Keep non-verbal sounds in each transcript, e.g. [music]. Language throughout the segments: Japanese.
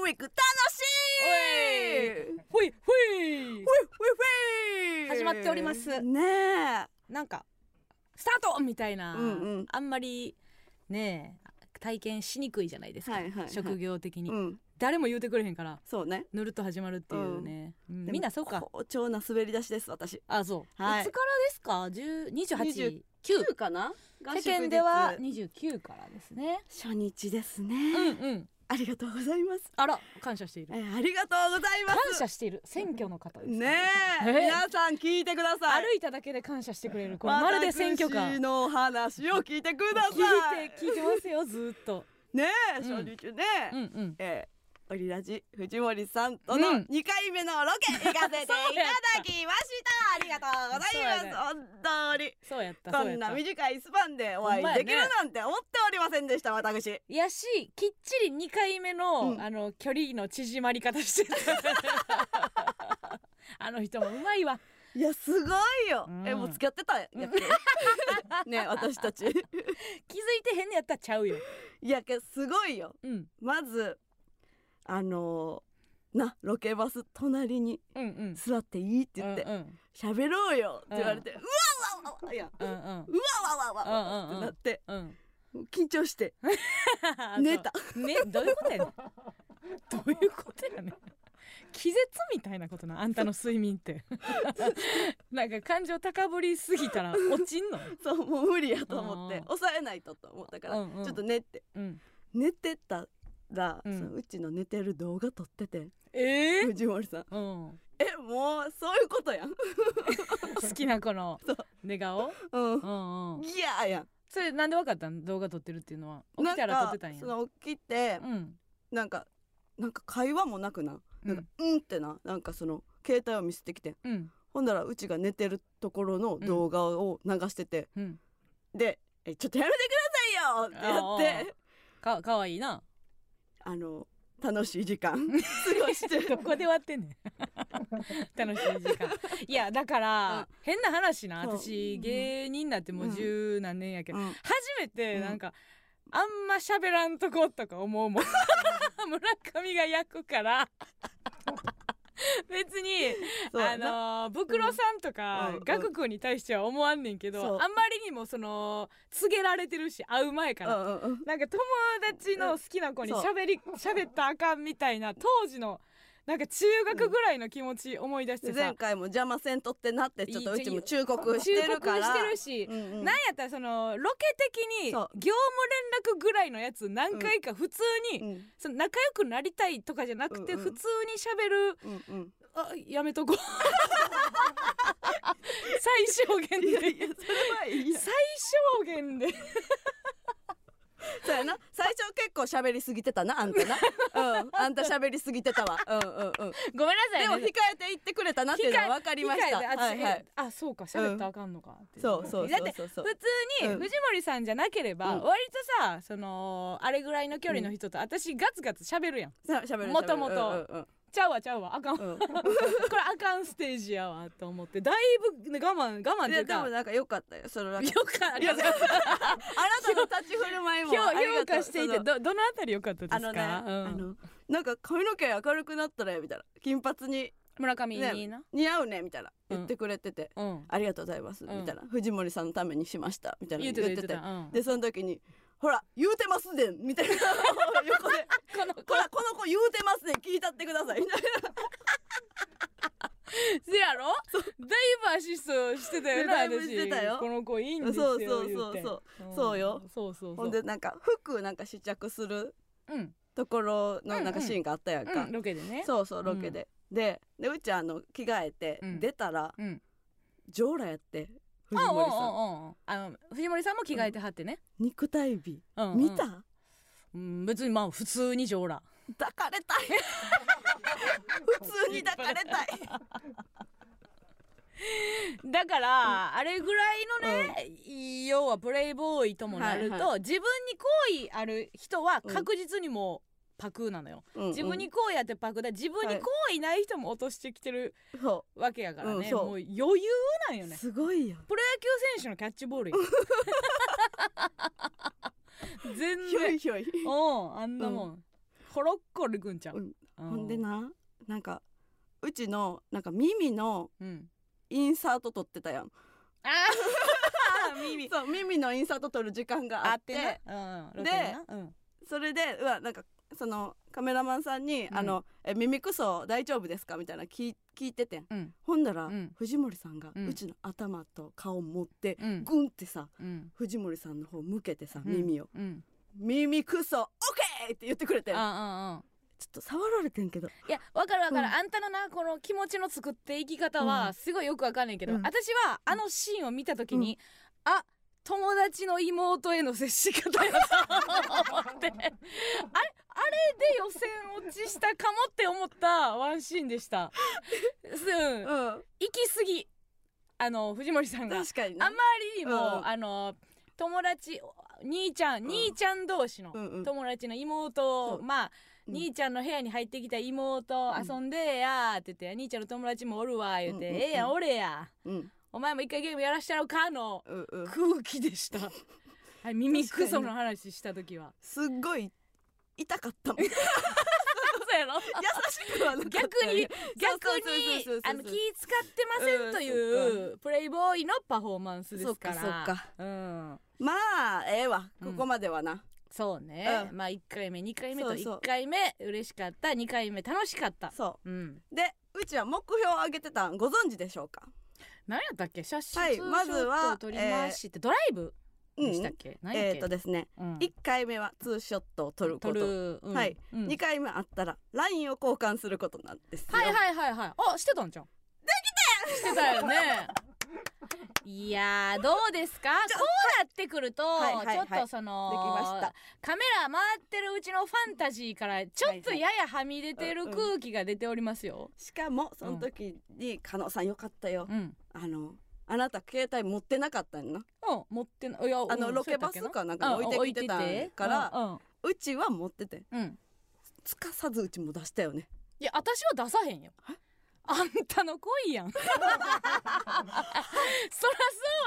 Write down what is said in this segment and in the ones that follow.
ウィーク楽しいほいほいふいふい始まっております。ねえ。なんかスタートみたいな、うんうん。あんまりね体験しにくいじゃないですか、はいはいはい。職業的に、うん。誰も言うてくれへんからそうね。ぬるっと始まるっていうね、うん。みんなそうか。好調な滑り出しです私。あそう、はい。いつからですか？10 28 9かな？世間では合宿29からですね。日初日ですね、うんうんありがとうございます。あら感謝している。えありがとうございま感す謝している。選挙の方ですか？ねえ。え？皆さん聞いてください。歩いただけで感謝してくれる。これまるで選挙カー私の話を聞いてください。聞いて聞いてますよずーっと。ねえうん。初日ね、うんうん。えーオリラジ藤森さんとうん。の2回目のロケ行かせていただきました、ありがとうございます、[laughs] ね。本当に。そうやったこんな短いスパンでお会いできるなんて思っておりませんでした私。やしきっちり2回目の、うん。あの距離の縮まり方してた。[laughs] あの人もうまいわ。いやすごいよ、うん。えもう付き合ってた？やっけね私たち。[laughs] 気づいてへんねやったらちゃうよ。いやけすごいよ。うん。まずあのーなロケバス隣に座っていいって言ってうんうん。喋、ろうよって言われて、うわうわうわいやうんうん。うわわわわわってなってうん。緊張して [laughs] 寝た。ねどういうことやねん。どういうことやねん。気絶みたいなことなあんたの睡眠って。[laughs] なんか感情高ぶりすぎたら落ちんの？そうもう無理やと思ってうん抑えないとと思ったから、うんうん。ちょっと寝て。うん。寝てたら、うん。そのうちの寝てる動画撮ってて。ええ藤森さん。うん。えもうそういうことやん。[laughs] 好きな子の [laughs] 寝顔？うん。うんうん。ギャーやん。それなんでわかった？ん動画撮ってるっていうのは？起きたら撮ってたんや？その起きて、うん。なんかなんか会話もなくな。うんなんかうん。ってな。なんかその携帯を見せてきて。うん。ほんならうちが寝てるところの動画を流してて、うん。で「えちょっとやめてくださいよ!」ってやって。かかわいいなあの楽しい時間。[laughs] 過ごして。どこで割ってんねん。[laughs] 楽しい時間。いやだから、変な話な。私芸人になってもう十何年やけど、うん。初めてうん。なんか、あんま喋らんとことか思うもん。[laughs] 村上が焼くから [laughs] 別にあのー、ブクロさんとか、うん。ガク君に対しては思わんねんけど、あんまりにもその告げられてるし会う前から、うんうんうん。なんか友達の好きな子に喋り喋ったらあかんみたいな当時のなんか中学ぐらいの気持ち思い出してさ、で前回も邪魔せんとってなってちょっとうちも忠告してるから。忠告してるし、うんうん。なんやったらそのロケ的に業務連絡ぐらいのやつ何回か普通に、うん。その仲良くなりたいとかじゃなくて普通に喋る、うんうん。あやめとこう。[laughs] 最小限で。いやいやそれはい最小限で [laughs] そうやな。最初結構喋りすぎてたなあんたな。うん。あんた喋りすぎてたわ。[laughs] うんうんうん。ごめんなさいね。でも控えて言ってくれたなっていうのは分かりました。はいはい。あそうか喋ったらあかんのかっていそうそうだって普通にうん。藤森さんじゃなければ、うん。割とさそのあれぐらいの距離の人と私ガツガツ喋るやん。さ喋るもともと。うんうんちゃうわちゃうわあかんこうん。[laughs] うんれあかんステージやわと思って。だいぶ、ね、我慢我慢っていやいうか。でもなんか良かったよそれはよかありがとうあなたの立ち振る舞いも評価していてどどのあたり良かったですか？あのね、うん。あのなんか髪の毛明るくなったらみたいな。金髪に村上にな、似合うねみたいなうん。言ってくれてて、うん。ありがとうございます、うんみたいな。藤森さんのためにしましたみたいな言っててでその時にほら言うてますでんみたいな。横でこのほらこの子言うてますでん聞いたってください。みたいせやろ？だいぶアシストしてたよな私してたよ。この子いいんですよそうそうそう言そう。て。うそうよ。そうそうそう。ほんでなんか服なんか試着するうん、ところのなんかシーンがあったやんか、うん、ロケでね。そうそうロケで、ででうちあの着替えてうん。出たら、うん。ジョーラやって藤あ森さん。うんうんうんうん。あの藤森さんも着替えてはってね、肉体美、うんうん。見た？うん、別にまあ普通に上羅抱かれたい。普通に抱かれたい。だから、あれぐらいのね、要はプレイボーイともなると、はいは自分に好意ある人は確実にもうパクなのよ、うんうん。自分に好意あってパクだ自分に好意ない人も落としてきてるそわけやからね、もう余裕なんようね。すごいよプロ野球選手のキャッチボールよ。[laughs] 全ひょい然ひょい。うんあんなもん、ホロッコルくんちゃう、うん。うほんでななんかうちのなんか耳のうん。インサート撮ってたやん。あー。[laughs] 耳。そう耳のインサート撮る時間がああっってでうん。それでうわなんかそのカメラマンさんに「うん。あのえ耳くそ大丈夫ですか?」みたいな聞い聞いててん。うん。ほんだら、うん。藤森さんがうん。うちの頭と顔持って、うんグンってさうん。藤森さんの方向けてさ、うん。耳を。うん「耳くそオッケー!」って言ってくれてん。ちょっと触られてんけど。いやわかるわかる、うん。あんたのなこの気持ちの作っていき方うん。はすごいよくわかんないけど、うん。私はあのシーンを見た時に、あ友達の妹への接し方やなと思って。あれあれで予選落ちしたかもって思ったワンシーンでした。うん。うん。行き過ぎ。あの藤森さんが。確かになあまりにも、うん。あの友達兄ちゃん、うん。兄ちゃん同士の友達の妹を、そう。まあ、うん。兄ちゃんの部屋に入ってきた妹うん。遊んでやって言って、兄ちゃんの友達もおるわ言って、うんうんうん。ええやんおれや。うんお前も一回ゲームやらしたろかのうんうん。空気でした。[laughs] はい耳クソの話した時は。すっごい痛かったもん。優 [laughs] そうやろ？しくはなかった逆によ逆そうそうそうそうそうにあの気使ってませんというプレイボーイのパフォーマンスですから。そっかそっか。うん。まあええわ。うん。ここまではな、そうね、うん。まあ1回目2回目とそうそう。1回目嬉しかった。2回目楽しかった。そう。ん。うでうちは目標を上げてたんご存知でしょうか？何やったっけ？写真、はいツーまずはショットを撮りまして、ドライブ？うん。でしたっけ、何やっえっ、け、とですねうん。1回目はツーショットを撮ること。うん。はい、うん。2回目あったら LINE を交換することなんですよ。はいはいはいはい。あしてたんじゃんできてしてたよね。いやーどうですか？こうなってくると、はいはいはい。ちょっとそのカメラ回ってるうちのファンタジーからちょっとややはみ出てる空気が出ておりますよ。しかもその時に加納さんよかったよ、うん、あのあなた携帯持ってなかったんやなうん、持ってないいやあのうんロケバスかなんかに置いてきてたからうんうん。うちは持ってて。うん。つかさずうちも出したよね。いや私は出さへんよ。あんたの恋やん。[laughs] そらそ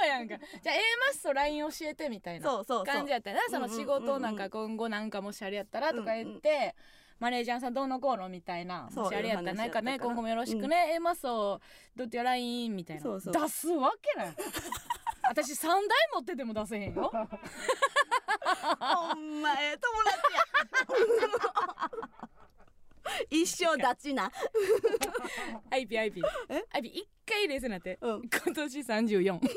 うやんか。じゃあ A マスと LINE 教えてみたいな感じやったよな。その仕事なんか今後なんかもしあれやったらとか言って、マネージャーさんどうのこうのみたいなそうもしあれやったらなんかね今後もよろしくね、A マスをどうってや LINE みたいな。そうそう。出すわけない。[laughs] 私3台持ってても出せへんよ。ほんまええ友達や。一生立ちな。アイピーアイピアイピー一回冷静になって。うん。今年34 [laughs]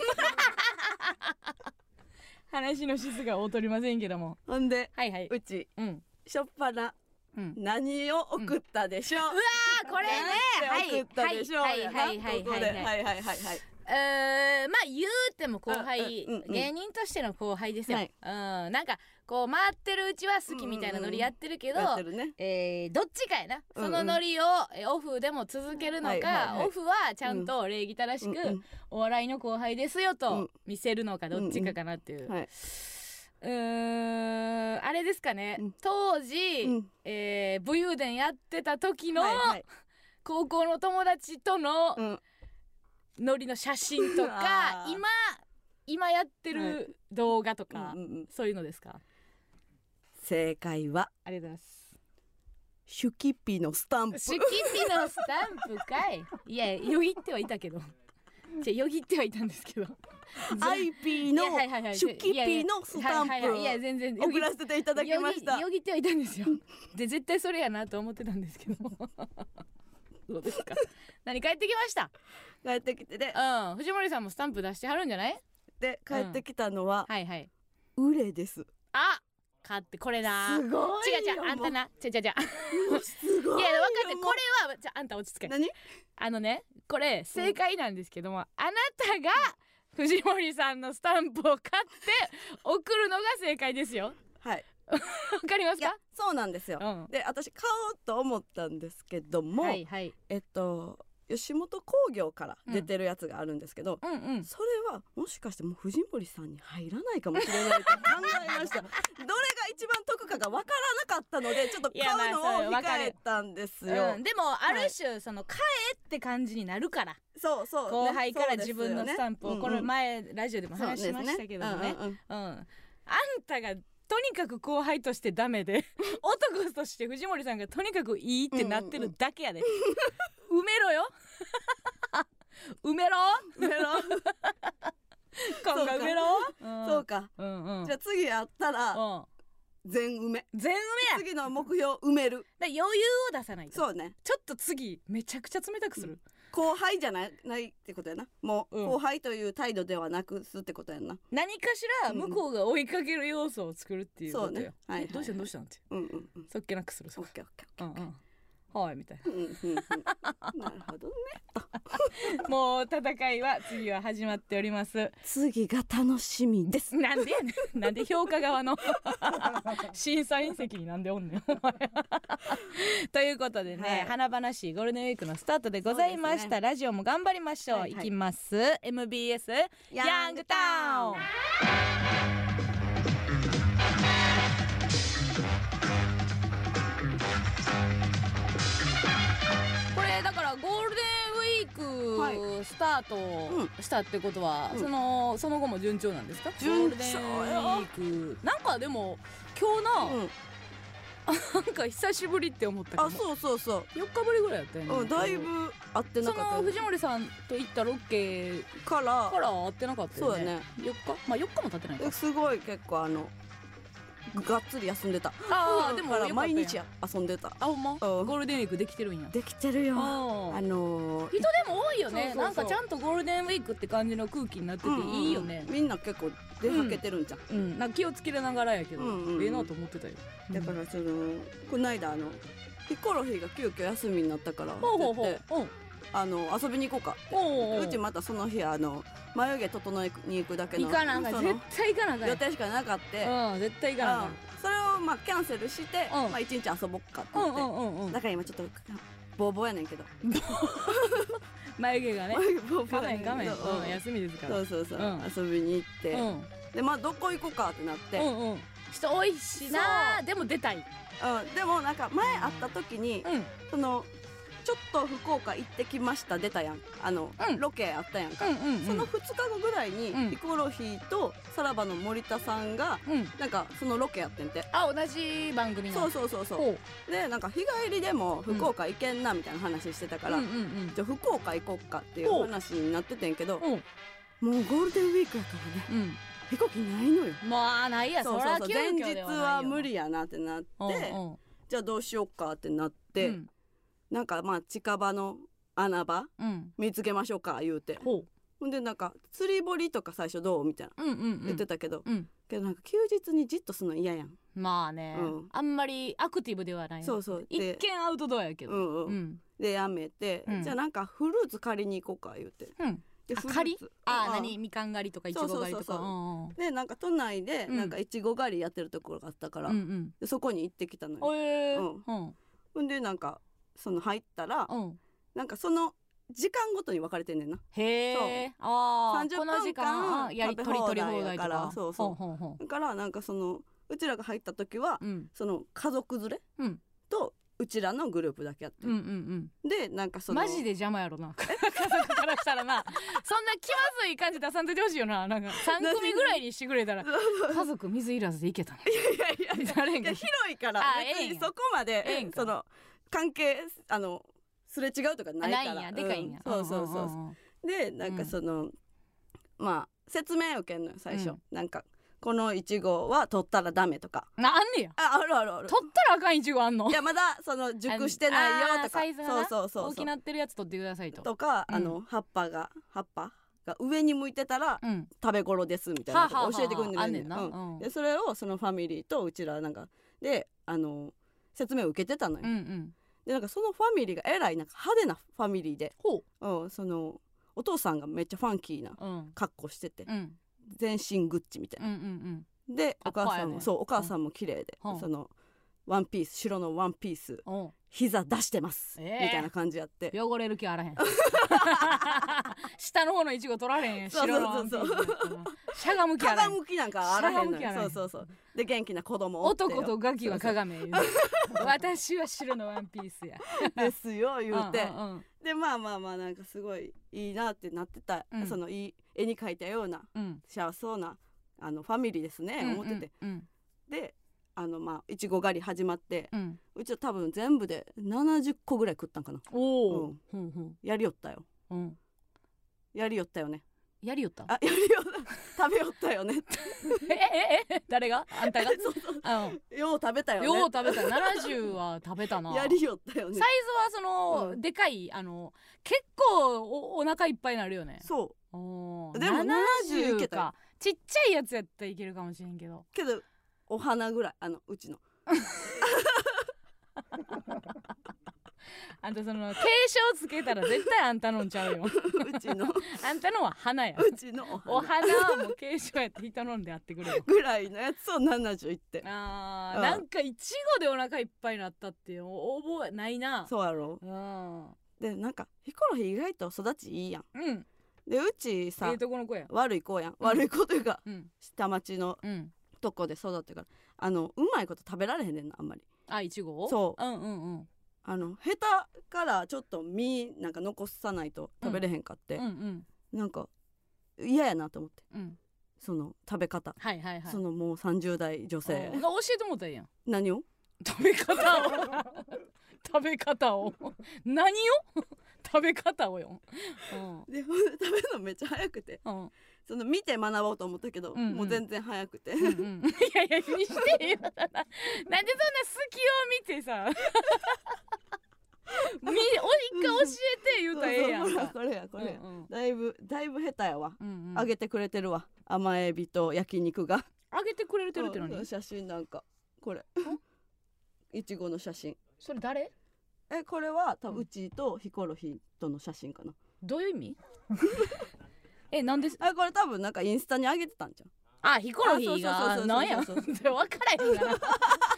話の質が劣りませんけども。ほんではいはい。うちうん。しょっぱなうん何を送ったでしょう、うわーこれね。送ったでしょう？はい。はいはいはいはいで？はいはいはいはい。えーまあ言うても後輩、うんうんうん。芸人としての後輩ですよ、はい。うん。なんかこう回ってるうちは好きみたいなノリやってるけど、やってるね。えーどっちかやな、うんうん。そのノリをえーオフでも続けるのか、はいはいはい。オフはちゃんと礼儀正しく、うんお笑いの後輩ですようとん。見せるのかどっちかかなっていう、うん。はい、うーんあれですかね、うん。当時、うん。えー武勇伝やってた時のはいはい。高校の友達とのうん。ノリの写真とか今今やってはい。る動画とか、うんうんうん。そういうのですか？正解はありがとうございます。シュキピのスタンプ。シュキピのスタンプかい。いやよぎってはいたけど。じゃよぎってはいたんですけど [laughs] IP いのやはいはいはい。シュキピのスタンはいや全然プ送らせていただきました。よぎってはいたんですよ。[laughs] で絶対それやなと思ってたんですけど。[laughs] どうですか？何帰ってきました？帰ってきてでうん。藤森さんもスタンプ出してはるんじゃない？で帰ってきたのははいはい。ウレです。あ買ってこれなすごいよ。違う違うあんたな。違う違う違う。すごいよ。いや分かってこれはじゃああんた落ち着け。何？あのねこれ正解なんですけども、あなたが藤森さんのスタンプを買って送るのが正解ですよ。はい。わかりますか？そうなんですよ。うん。で私買おうと思ったんですけども、はいはい。えっと吉本興業から出てるやつがあるんですけど、うんうん。それはもしかしてもう藤森さんに入らないかもしれないと考えました。[laughs] どれが一番得かが分からなかったのでちょっと買うのを控えたんですよ、うん、でもある種その買えって感じになるから。そうそう、後輩から自分のスタンプをこれうんうん。前ラジオでも話しましたけどもね。そうですね。うん。あんたがとにかく後輩としてダメで男として藤森さんがとにかくいいってなってるだけやで、埋めろよ。[laughs] 埋めろ。埋めろ。[laughs] 今回埋めろ。そうか。うんうん。じゃあ次やったらうん。全埋め。全埋めや。次の目標埋める。だ余裕を出さないと。そうね。ちょっと次めちゃくちゃ冷たくする、後輩じゃないないってことやな。もう、うん。後輩という態度ではなくすってことやんな。何かしら向こうが追いかける要素を作るっていうことよ、そうね。はいはいえどうしたんどうしたんって。うんうんうん。そっけなくするそこオッケーオッケー。うんうんはいみたいうんうんうんなるほどねな [laughs] もう戦いは次は始まっております。次が楽しみです。なんでやねん。なんで評価側の [laughs] 審査員席になんでおんねん。[laughs] ということでね、はい。華々しいゴールデンウィークのスタートでございました、そうですラジオも頑張りましょう、はいはい。いきます。MBS ヤングタウンスタートしたってことは、うん。そのその後も順調なんですか？順調なんかでも今日な、うん。なんか久しぶりって思ったけど。あそうそうそう。4日ぶりぐらいやったよね、うんだいぶ会ってなそかった藤森さんと行ったロケから。から会ってなかったよね。そうやね。4日？まあ4日も経ってないか。すごい結構あのがっつり休んでた。ああでもだから毎日遊んでた。あほんま、ん。ゴールデンウィークできてるんや。できてるよ。ああのー人でも多いよね。なんかちゃんとゴールデンウィークって感じの空気になってていいよねうん。うんみんな結構出かけてるんじゃん、うん、なんか気をつけながらやけど、うんええなと思ってたよ。だからそのこの間あのヒコロヒーが急遽休みになったからほうほうほう。うんあの遊びに行こうかって。おうおうう。ちまたその日あの眉毛整えに行くだけの行かなあかん。その絶対行かなあかん予定しかなかって、うん絶対行かなあかん。うん。それをまあキャンセルして、うん。まあ一日遊ぼっかってうん言って、うんうんうんだから今ちょっとボーボーやねんけど。[laughs] 眉毛がね。眉毛ボーボ画面画ーやねんけど。面、うん、休みですから。そうそうそう、うん。遊びに行って、うん。でまあどこ行こうかってなって、うんうん。人多いしなでも出たい。うん、でもなんか前会った時に、うん。そのちょっと福岡行ってきました。出たやん。あの、うん。ロケあったやんか、うんうんうん。その2日後ぐらいに、うん。ヒコロヒーとさらばの森田さんがうん。なんかそのロケやってんて、あ同じ番組の。そうそうそうそう。ほでなんか日帰りでも福岡行けんなみたいな話してたから、うんうんうん。じゃあ福岡行こっかっていう話になっててんけどう。んもうゴールデンウィークやからねうん。飛行機ないのよ。まあないやそそうそう。そう前日では無理やなってなって、うんうん。じゃあどうしようかってなって、うんなんかまあ近場の穴場？うん。見つけましょうか言うて。ほほんでなんか釣り堀とか最初どう？みたいな。ううんうんうん。言ってたけど、うん。けどなんか休日にじっとするの嫌やん、まあね、うん。あんまりアクティブではない。そうそう。一で見アウトドアやけど。うんうん、うん。でやめて、うん。じゃあなんかフルーツ借りに行こうか言うて。うん。であ狩り？あうん何？みかん狩りとかいちご狩りとか。でなんか都内でうん。なんかいちご狩りやってるところがあったから、うんうん。でそこに行ってきたのよ。おえー。うん。うん。ほんでなんかその入ったら、うん。なんかその時間ごとに分かれてんねんな。へえああ30この時間分間やり食べ放題取り放題とやからかそうそう。だからなんかそのうちらが入った時は、うん。その家族連れ、うん。とうちらのグループだけやってうんうんうん。でなんかそのマジで邪魔やろな。家族からしたらな。そんな気まずい感じ出さんといてほしいよな。なんか3組ぐらいにしてくれたら [laughs] 家族水いらずでいけたの。いやいやいや。いや広いから。別にそこまでその関係あのすれ違うとかないから。ないんや。でかいんや、うんそうそう。そう,、んんん。でなんかその、まあ説明受けんのよ最初、うん。なんかこのいちごは取ったらダメとか。なあんねや？ああるあるある。取ったらあかんいちごあんの？いやまだその熟してないよとか。サイズがな？そうそうそう大きなってるやつ取ってくださいと。とか、うん。あの葉っぱが葉っぱが上に向いてたらうん。食べ頃ですみたいな教えてくれるあんねん。でそれをそのファミリーとうちらなんかであの説明を受けてたのよ、うんうん。でなんかそのファミリーがえらいなんか派手なファミリーで、ほう。ん、そのお父さんがめっちゃファンキーなううん。格好してて、うん。全身グッチみたいうんうんな、であお母さんパーやね。もそうお母さんも綺麗で、うん。そのワンピース白のワンピースうん。お膝出してます、ええ。みたいな感じやって。汚れる気あらへん。[laughs] 下の方のいちご取られへん。そうそう白のワンピース。やったらしゃがむ気あらへん。鏡向きなんかあらへんのしゃがむ気あらへそうそうそう。で元気な子供おってよ。男とガキは鏡言う。ね私は白のワンピースや。ですよ言うて、んんん。でまあまあまあなんかすごいいいなってなってた、うん。そのいい絵に描いたようなうん。幸せそうなあのファミリーですね、思っててうん。うんであのまあいちご狩り始まってうん。うちは多分全部で70個ぐらい食ったんかな。おお、うん。ふんふん。やりよったよ。うん。やりよったよね。やりよった？あやりよ [laughs] 食べよったよね。[laughs] えええ誰が？あんたが？[laughs] そうそう。あよう食べたよね。よう食べた。70は食べたな。やりよったよね。サイズはその、うん。でかいあの結構おお腹いっぱいになるよね。そおー。でも70いけたちっちゃいやつやったらいけるかもしれんけど。うけどお花ぐらいあのうちの。あんたその継承つけたら絶対あんたのんちゃうよ。[laughs] うちの。あんたのは花や。うちのおお花花はもう継承やって人飲んでやってくれよ。ぐらいのやつを70いってうん。あーなんかいちごでお腹いっぱいになったっていうお覚えないな。そうやろ。うん。でなんかヒコロヒー意外と育ちいいやん。うん。でうちえさえとこの子や。悪い子やん。悪い子というかうん。下町のうんとこで育ってから。あのうまいこと食べられへんねんなあんまり。あいちご？をそう。うんうんうん。あの下手からちょっと身なんか残さないと食べれへんかって。うん、うん。なんか嫌やなと思って。うん。その食べ方、はいはいはい。そのもう30代女性うん教えてもらったらいいや。ん何を？食べ方を。[laughs] 食べ方を。何を？食べ方をよ、で食べるのめっちゃ早くて。うんうんその見て学ぼうと思ったけど、うんうん。もう全然早くて、うんうん、[laughs] いやいやにしてよなんでそんな隙を見てさ。[laughs] みお一回教えて言うたらええやんか。これやこれ。や、うんうん。だいぶだいぶ下手やわ、うんうん。あげてくれてるわ。甘エビと焼肉が。あげてくれてるって何、うん写真なんか。これ。[laughs] いちごの写真。それ誰？えこれは多うん。分うちとヒコロヒーとの写真かな。どういう意味？えなんであこれ多分なんかインスタに上げてたんじゃんあヒコロヒーがなんや。[laughs] 分からへんがな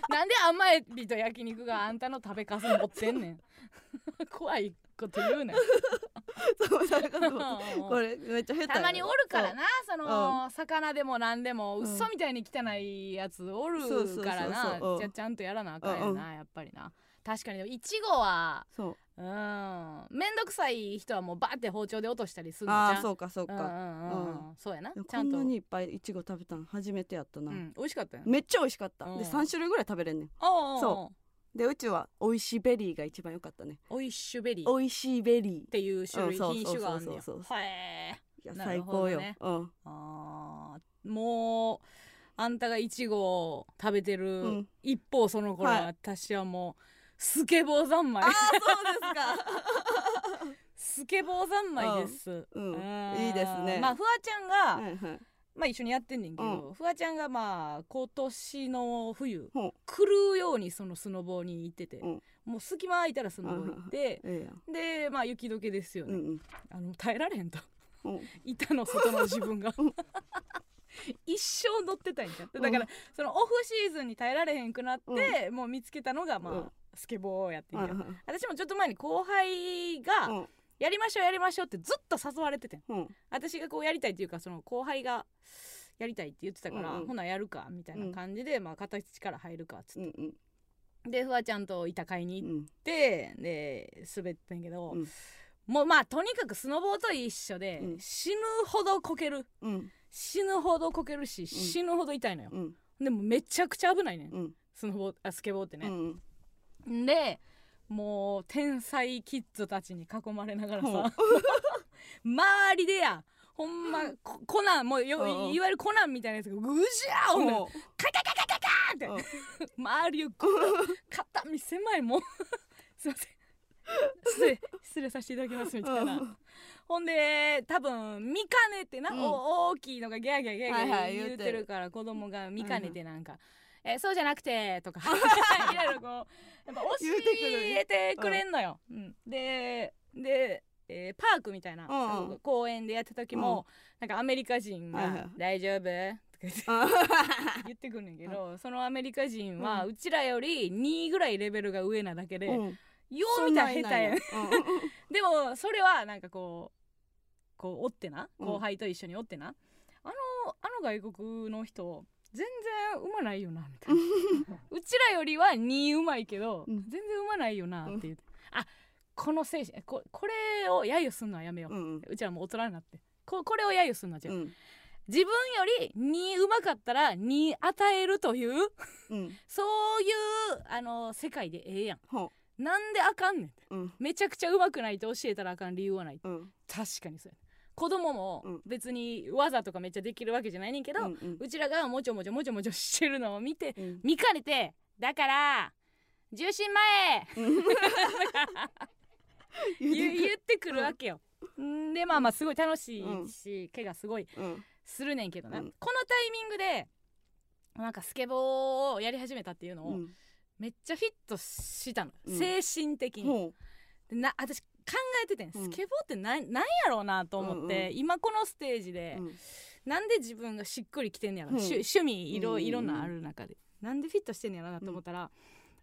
なんで甘エビと焼肉があんたの食べかす持ってんねん。[laughs] 怖いこと言うなよ。[laughs] そうだからこれめっちゃ下手やたまにおるからなその、う魚でも何でもうん。嘘みたいに汚いやつおるからな。うん。じゃあちゃんとやらなあかんやうんなやっぱりな確かに。でもいちごはそう。うん。めんどくさい人はもうバーって包丁で落としたりするのじゃん。ああそうかそうか、うんうんうんうん。そうやな。ちゃんと。こんなにいっぱいいちご食べたの初めてやったな、うん。美味しかったよめっちゃ美味しかった、うん。で3種類ぐらい食べれんねん。おそでうちは美味しいベリーが一番良かったね。おいしゅベリー。っ美味しいベリー。ていう種類うんそう品種があんねや。そうそうそう。へえいやなる最高よ、ね。うん。あー。もうあんたがいちごを食べてる、うん。一方その頃ははい私はもうスケボー三昧。ああそうですか。スケボー三昧です、うん。あー。いいですね。まあフワちゃんが、はいはい。まあ一緒にやってんねんけど、フワちゃんがまあ今年の冬、ほう。来るようにそのスノボーに行ってて、うん。もう隙間空いたらスノボー行って、でまあ雪解けですよね、うんうん。あの耐えられへんと。うん。板の外の自分が。うん [laughs] 一生乗ってたんや。だから、そのオフシーズンに耐えられへんくなって、もう見つけたのがまあ、うん。スケボーやってんけど、はいはい私もちょっと前に後輩が、うん。やりましょうやりましょうってずっと誘われててん。うん。私がこうやりたいっていうかその後輩がやりたいって言ってたから、うんうん。ほなやるかみたいな感じで、まあ形から入るかっつっうんうん。て、でフワちゃんと板買いに行っうん。てで滑ってんけど、うん。もうまあとにかくスノボーと一緒で、うん。死ぬほどこける。うん死ぬほどこけるし、死ぬほど痛いのよ、うん。でもめちゃくちゃ危ないねん、うん。スノボーあスケボーってね、うんでもう天才キッズたちに囲まれながらさ [laughs] 周りでやほんまココナンもういわゆるコナンみたいなやつがぐじゃーおんのカカカカカカーって。周りをこう [laughs] 肩身狭いもう [laughs] すいません失礼失礼させていただきますみたいな、うん。ほんで多分見かねてな、うん。お大きいのがギャーギャーギャーギャー言う言うてるから子供が見かねてなんか「えそうじゃなくて」とか。[laughs] いろいろこうやっぱ [laughs] 教えてくれんのよ。うん。でで、えーパークみたいな、うんうん。公園でやった時も、なんかアメリカ人がはいはい「大丈夫?」とか言ってあ [laughs] 言ってくんねんけど、そのアメリカ人はううちらより2ぐらいレベルが上なだけで、うんよう見たら下手やん。[laughs] でもそれはなんかこうこうおってな。うん。後輩と一緒におってな、あのあの外国の人全然うまないよなみたいな。[laughs] うちらよりは2うまいけど、うん。全然うまないよなって言って、あこの精神ここれを揶揄すんのはやめよう、うんうん。うちらもう大人になって。ここれを揶揄すんのはじゃあ、うん。自分より2うまかったら2与えるといううん。そういうあの世界でええやん。ほなんであかんねんって。ううん。めちゃくちゃうまくないと教えたらあかん理由はないうん。確かにそうや子供もうん。別に技とかめっちゃできるわけじゃないねんけど、うんうん。うちらがもちょもちょもちょもちょしてるのを見てうん。見かねてだから重心前言う言ってくるわけよ。ん。でまあまあすごい楽しいし、怪我すごいうん。するねんけどな、うん。このタイミングでなんかスケボーをやり始めたっていうのをうんめっちゃフィットしたの、うん。精神的に。ほでな私考えててん。うん。スケボーってなんなんやろうなと思って、うんうん。今このステージで、ううん。なんで自分がしっくりきてんねやろ、うん。趣趣味いろ,、いろんなある中で。なんでフィットしてんねやろなと思ったら、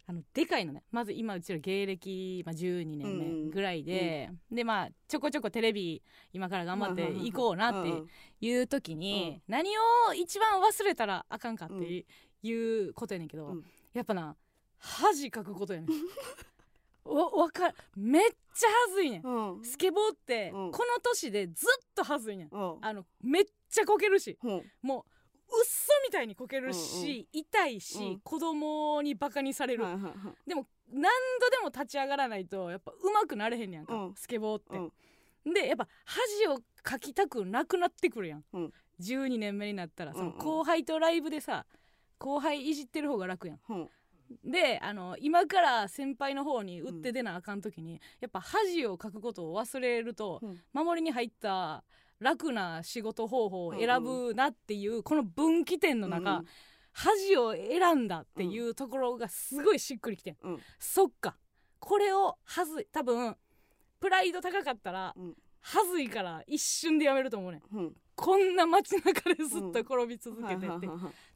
あのでかいのね。まず今うちら芸歴、まあ、12年目ぐらいで、でまあちょこちょこテレビ今から頑張っていこうなっていう時に、何を一番忘れたらあかんかっていうことやねんけど、うん。やっぱな恥かくことやねん。[laughs] わわかるめっちゃ恥ずいねん。うん。うんスケボーってうん。この年でずっと恥ずいねん。うん。あのめっちゃこけるし。もううっそみたいにこけるし、痛いし、うん。子供にバカにされる、はいはいはい。でも何度でも立ち上がらないとやっぱ上手くなれへんねやんか、うん。スケボーって、うん。でやっぱ恥をかきたくなくなってくるやん、うん。12年目になったらそのうんうん。後輩とライブでさ後輩いじってる方が楽やんであの今から先輩の方に打って出なあかん時に、やっぱ恥をかくことを忘れると、うん。守りに入った楽な仕事方法を選ぶなっていう、この分岐点の中、うん恥を選んだっていうところがすごいしっくりきてん、うん。そっか。これをはずい多分プライド高かったら、うん。はずいから一瞬でやめると思うねん。うん。こんな街中でずっと転び続けてって、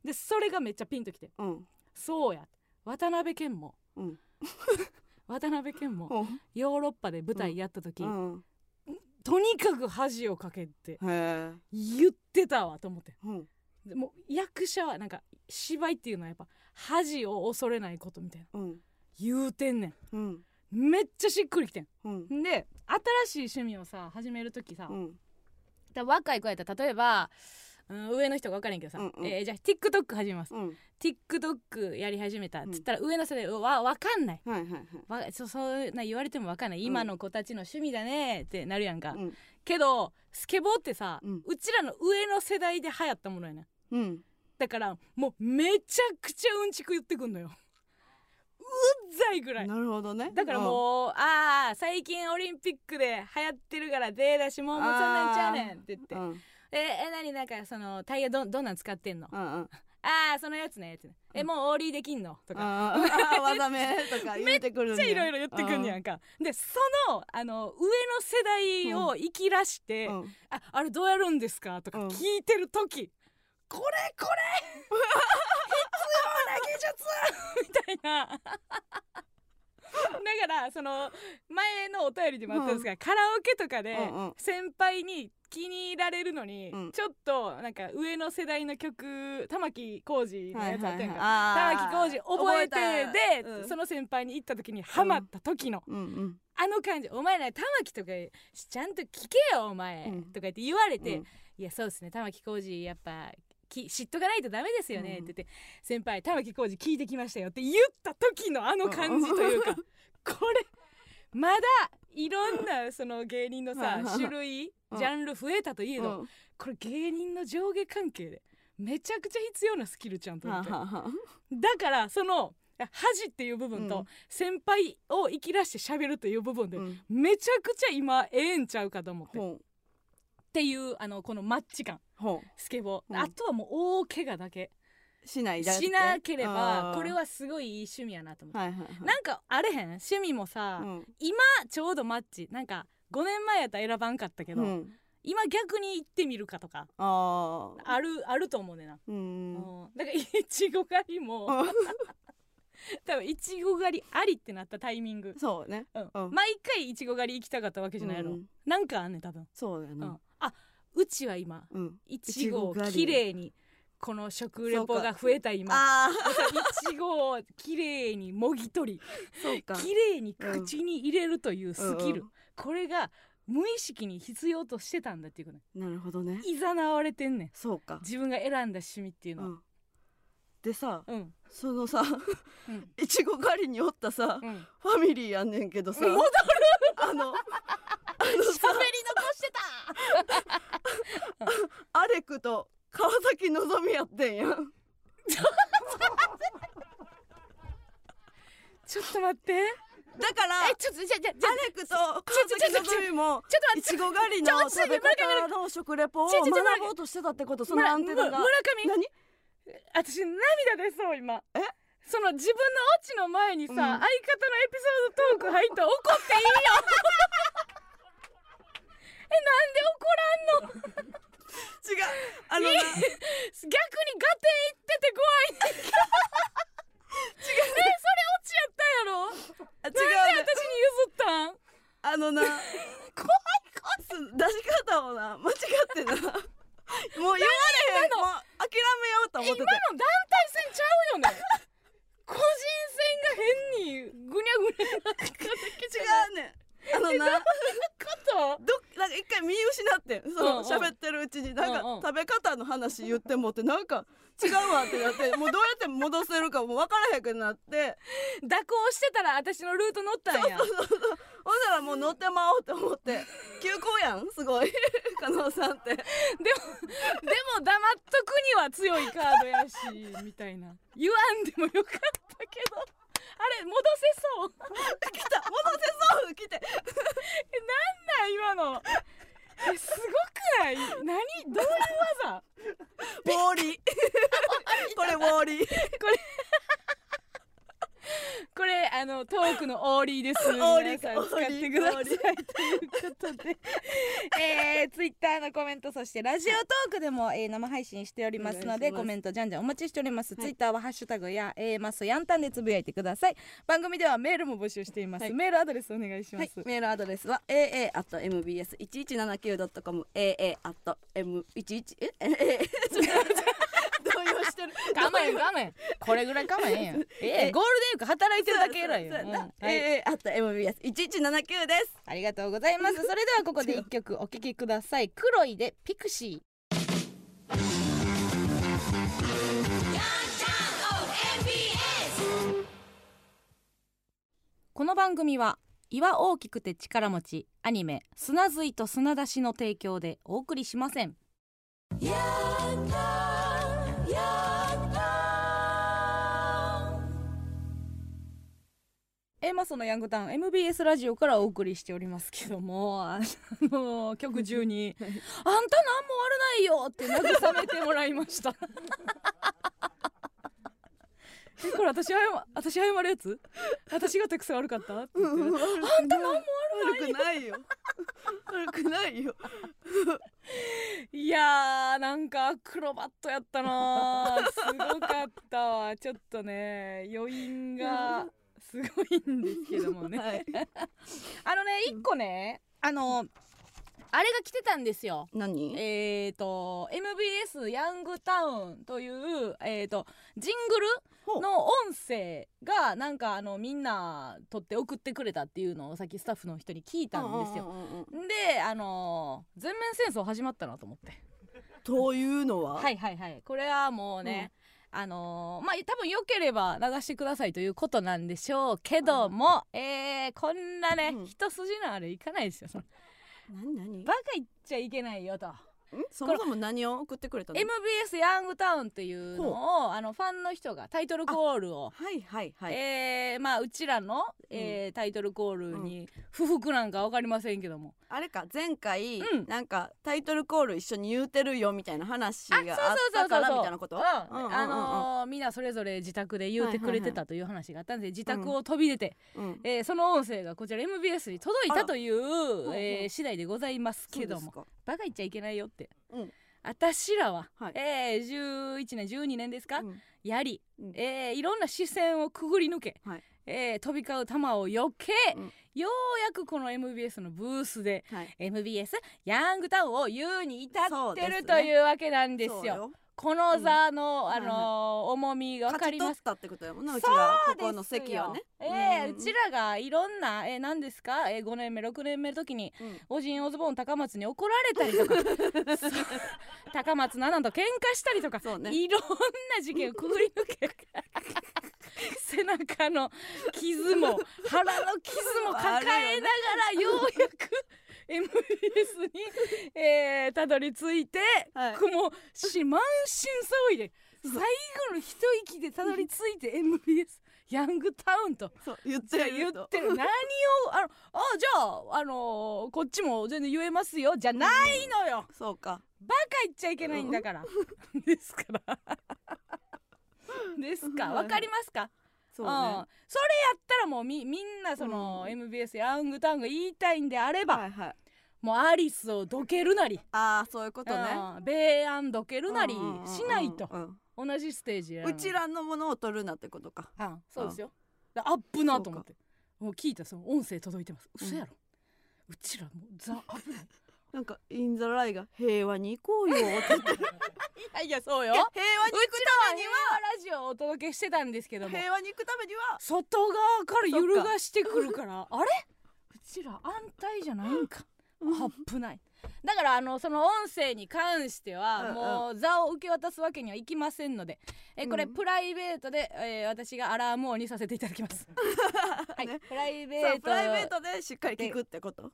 でそれがめっちゃピンときてうん。そうや渡辺謙も。うん。[laughs] 渡辺謙も。ヨーロッパで舞台やった時、うん。とにかく恥をかけって言ってたわと思って。うん。でもう役者はなんか芝居っていうのはやっぱ恥を恐れないことみたいな。うん。言うてんねうん。んめっちゃしっくりきてん。うん。で新しい趣味をさ始める時さ、若い子やったら例えば、うん、上の人が分からんけどさ、うんうん。えーじゃあ TikTok 始めます、うん。TikTok やり始めた。っつったら上の世代は分かんない。はいはいはい。わそそうな言われても分かんない。今の子たちの趣味だね。ってなるやんか、うん。けどスケボーってさ、ううんちらの上の世代で流行ったものやねん。うん。だからもうめちゃくちゃうんちく言ってくんのよ。うっざいぐらい。なるほどね。だからもう、ああ最近オリンピックで流行ってるから手出しもうそんなんちゃうねんって言って。うんうんええ何なんかそのタイヤどどんなん使ってんの？あうんうん。あそのやつねって。えもうオーリーできんの？とか。あーあー技名とか言ってくるめっちゃいろいろ言ってくんねやんか。でそのあの上の世代を生きらして、うん。うん。ああれどうやるんですか？とかうん。聞いてる時、これこれ [laughs] 必要な技術！[laughs] みたいな [laughs] だからその前のお便りでもあったんですが、カラオケとかでうんうん。先輩に気に入られるのに、うん。ちょっとなんか上の世代の曲玉置浩二のやつあったやんか、はいはいはい。玉置浩二覚えてで、うん。その先輩に行った時にハマった時の、うん。うんあの感じ「お前ら玉置とかちゃんと聞けよお前」うん。とか言って言われて「うん。いやそうですね。玉置浩二やっぱき知っとかないとダメですよね」うん。って言って「先輩玉置浩二聞いてきましたよ」って言った時のあの感じというか [laughs] これまだいろんなその芸人のさ [laughs] 種類うん。ジャンル増えたといえどうん。これ芸人の上下関係でめちゃくちゃ必要なスキルちゃんと思って。だからその恥っていう部分とうん。先輩を生きらして喋るという部分でうん。めちゃくちゃ今ええんちゃうかと思って。っていうあのこのマッチ感。ほスケボー、う。んあとはもう大怪我だけ。うしないだけしなければこれはすごいいい趣味やなと思って、はいはいはいなんかあれへん？趣味もさ、うん。今ちょうどマッチ。なんか5年前やったら選ばんかったけど、うん。今逆に行ってみるかとかあるあると思うねんな、だからいちご狩りも [laughs] 多分いちご狩りありってなったタイミング、そうね。毎回いちご狩り行きたかったわけじゃないやろ、うんなんかあんねん多分、そうだよねうちは今うん。いちごをきれいにこの食レポが増えた今。いちごをきれいにもぎ取りきれいに口に入れるというスキル、うん。これが無意識に必要としてたんだっていうことね。なるほどね。いざなわれてんねん。そうか。自分が選んだ趣味っていうのは。うん。でさうん。そのさうん。[laughs] いちご狩りにおったさうん。ファミリーやんねんけどさ。戻る。あのあの喋りさ残してた。アレクと川崎のぞみやってんや。ん [laughs] ちょっと待って。だからえちょっとじゃじゃじゃアレクと川崎のぞみもちょっと待って。いちご狩りの食べ方の食レポを学ぼうとしてたってことそのアンテナが。村村上？何？私涙出そう今。え？その自分のオチの前にさ、うん。相方のエピソードトーク入ったら怒っていいよ。えなんで怒らんの？違う。あのな。逆に合点いってて怖い違うえそれオチやったんやろ？あ違う。なんでね私に譲ったん？あのな。怖いす出し方をな間違ってな。[laughs] もう言われへん。もう諦めようと思ってて今の団体戦ちゃうよね？[laughs] 個人戦が変にぐにゃぐにゃなってきて違うね。んあのなこと？どなんか一回見失ってんそのうんうん。喋ってるうちになんかうんうん。食べ方の話言ってもってなんか違うわってなって [laughs] もうどうやって戻せるかもう分からへんくなって。蛇行してたら私のルート乗ったんや。ほんならもう乗ってまおうと思って急行やんすごい。[laughs] 加納さんって。でもでも黙っとくには強いカードやしみたいな。言わんでもよかったけど。あれ戻せそう。来た。戻せそう。来て。えなんなん今の。えすごくない？何？どういう技？ウォーリー。[laughs] これウォーリー。これ [laughs] あのトークのオーリーです。[laughs] オーリー皆さん使ってください。ということで。えー、ツイッターのコメントそしてラジオトークでも、えー生配信しておりますのでコメントじゃんじゃんお待ちしております、はい。ツイッターはハッシュタグや、えー、マスヤンタンでつぶやいてください。番組ではメールも募集しています、はい。メールアドレスお願いしまはい。す、、メールアドレスは aa.mbs1179.com aa.m11 ええ？[laughs] [laughs] えちょっと動揺してる我慢我慢これぐらい我慢え [laughs] えやんええゴールデンウィーク働いてるだけ偉いよ、そうんはい aa.mbs1179 ですありがとうございます。それではここで一曲お聴きください。黒いでピクシー。この番組は岩大きくて力持ちアニメ砂ずいと砂出しの提供でお送りしません。えー、まあそのヤングタウン MBS ラジオからお送りしておりますけどもあの曲中に [laughs]「あんた何も悪ないよ!」って慰めてもらいました。[laughs] えこれ私謝私謝るやつ？私が手癖悪かった？って言って。あんた何も悪くないよ。悪くないよ。いやーなんかアクロバットやったなー。すごかったわ。ちょっとね余韻が [laughs] すごいんですけどもね、はい。あのね一個ねあのあれが来てたんですよ。何？えー、と MBS ヤングタウンという、えー、とジングルの音声がなんかあのみんな撮って送ってくれたっていうのをさっきスタッフの人に聞いたんですよ。であのー全面戦争始まったなと思って。というのは？はいはいはい。これはもうね、あのーまあ多分良ければ流してくださいということなんでしょうけども、えーこんなね、うん。一筋のあれいかないですよ。何何？バカ言っちゃいけないよと。ん？そもそも何を送ってくれたの？MBS ヤングタウンっていうのをあのファンの人がタイトルコールを、はいはいはい。えーまあうちらの、えータイトルコールに不服なんか分かりませんけども、あれか前回、うん。なんかタイトルコール一緒に言うてるよみたいな話があったからみたいなこと？うん。うん。うあのーみんなそれぞれ自宅で言うてくれてたという話があったんで自宅を飛び出て、うん。えーその音声がこちら MBS に届いあらたというほうえー次第でございますけども。そうバカ言っちゃいけないよって、うん。私らは、はい。えー11年12年ですか、ですかやり、うん。えーいろんな視線をくぐり抜け、はい。えー飛び交う球を避け、うん。ようやくこの MBS のブースではい。MBS ヤングタウンを言うに至ってるねというわけなんですよ。そうよこの座の、んあのー重みが分かります。勝ち取ったってことやもんなうちらここの席をね。ええうん。うちらがいろんな、えー、何ですか、えー、5年目6年目の時にうん。おじんおズボン高松に怒られたりとか。[laughs] 高松菜奈と喧嘩したりとか、そうね。いろんな事件をくぐり抜け背中の傷も [laughs] 腹の傷も抱えながらようやく MBS に、えーたどり着いて、はい。もうし満身創痍で最後の一息でたどり着いて MBS ヤングタウンと。言ってる言ってる。何をあのあじゃああのーこっちも全然言えますよ。じゃないのよ。そうか。バカ言っちゃいけないんだから。ですか？らですかわかりますか？そううん。ねそれやったらもうみみんなその、うん。MBS ヤングタウンが言いたいんであれば、はいはい。もうアリスをどけるなり、ああそういうことね。うん。米安どけるなりしないと。うん。同じステージやうちらのものを取るなってことか。うん。そうですよ。だアップなと思って。もう聞いたその音声届いてます。嘘やろ、うちらもうザ危ないなんかインザライが平和に行こうよって言って [laughs] いやいやそうよ。平和に行くためにはラジオをお届けしてたんですけども。平和に行くためには外側から揺るがしてくるから。あれ？うちら安泰じゃないんか。危ない。だからあのその音声に関しては、もう座を受け渡すわけにはいきませんので。えこれうん。プライベートで、えー私がアラーム音にさせていただきます。[laughs] はい、ね。プライベート。プライベートでしっかり聞くってこと？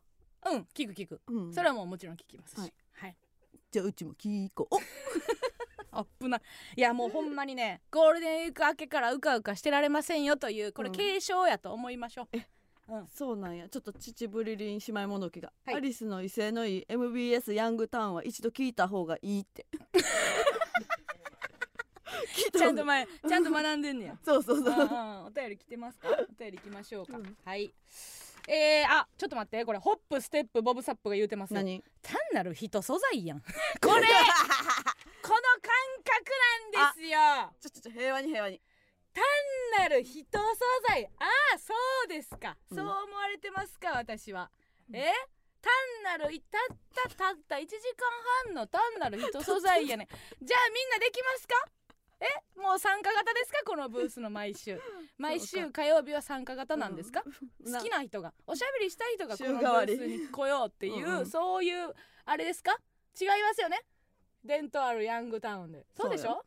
うん聞く聞く。うん。それはもうもちろん聞きますし。はい。はい。じゃあうちも聞こう。アップな。いやもうほんまにねゴールデンウィーク明けからうかうかしてられませんよというこれうん。継承やと思いましょう、うん。そうなんや。ちょっと秩父リリン姉妹もどきが、はい。アリスの威勢のいい MBS ヤングタウンは一度聞いた方がいいって。[laughs] ちゃんと前ちゃんと学んでんねや。[laughs] そうそうそう。うんうん。お便り来てますか？お便り行きましょうか、うん。はいえー、あちょっと待って。これホップステップボブサップが言うてます。単なる人素材やん。[laughs] これ [laughs] この感覚なんですよ。ちょちょちょ平和に平和に。単なる人素材。ああそうですか、うん。そう思われてますか私は。え？単なるたったたった1時間半の単なる人素材やね [laughs] じゃあみんなできますか？えもう参加型ですか？このブースの毎週。[laughs] 毎週火曜日は参加型なんですか、好きな人が。おしゃべりしたい人がこのブースに来ようっていううんうん。そういうあれですか？違いますよね？伝統あるヤングタウンで。そうでしょ？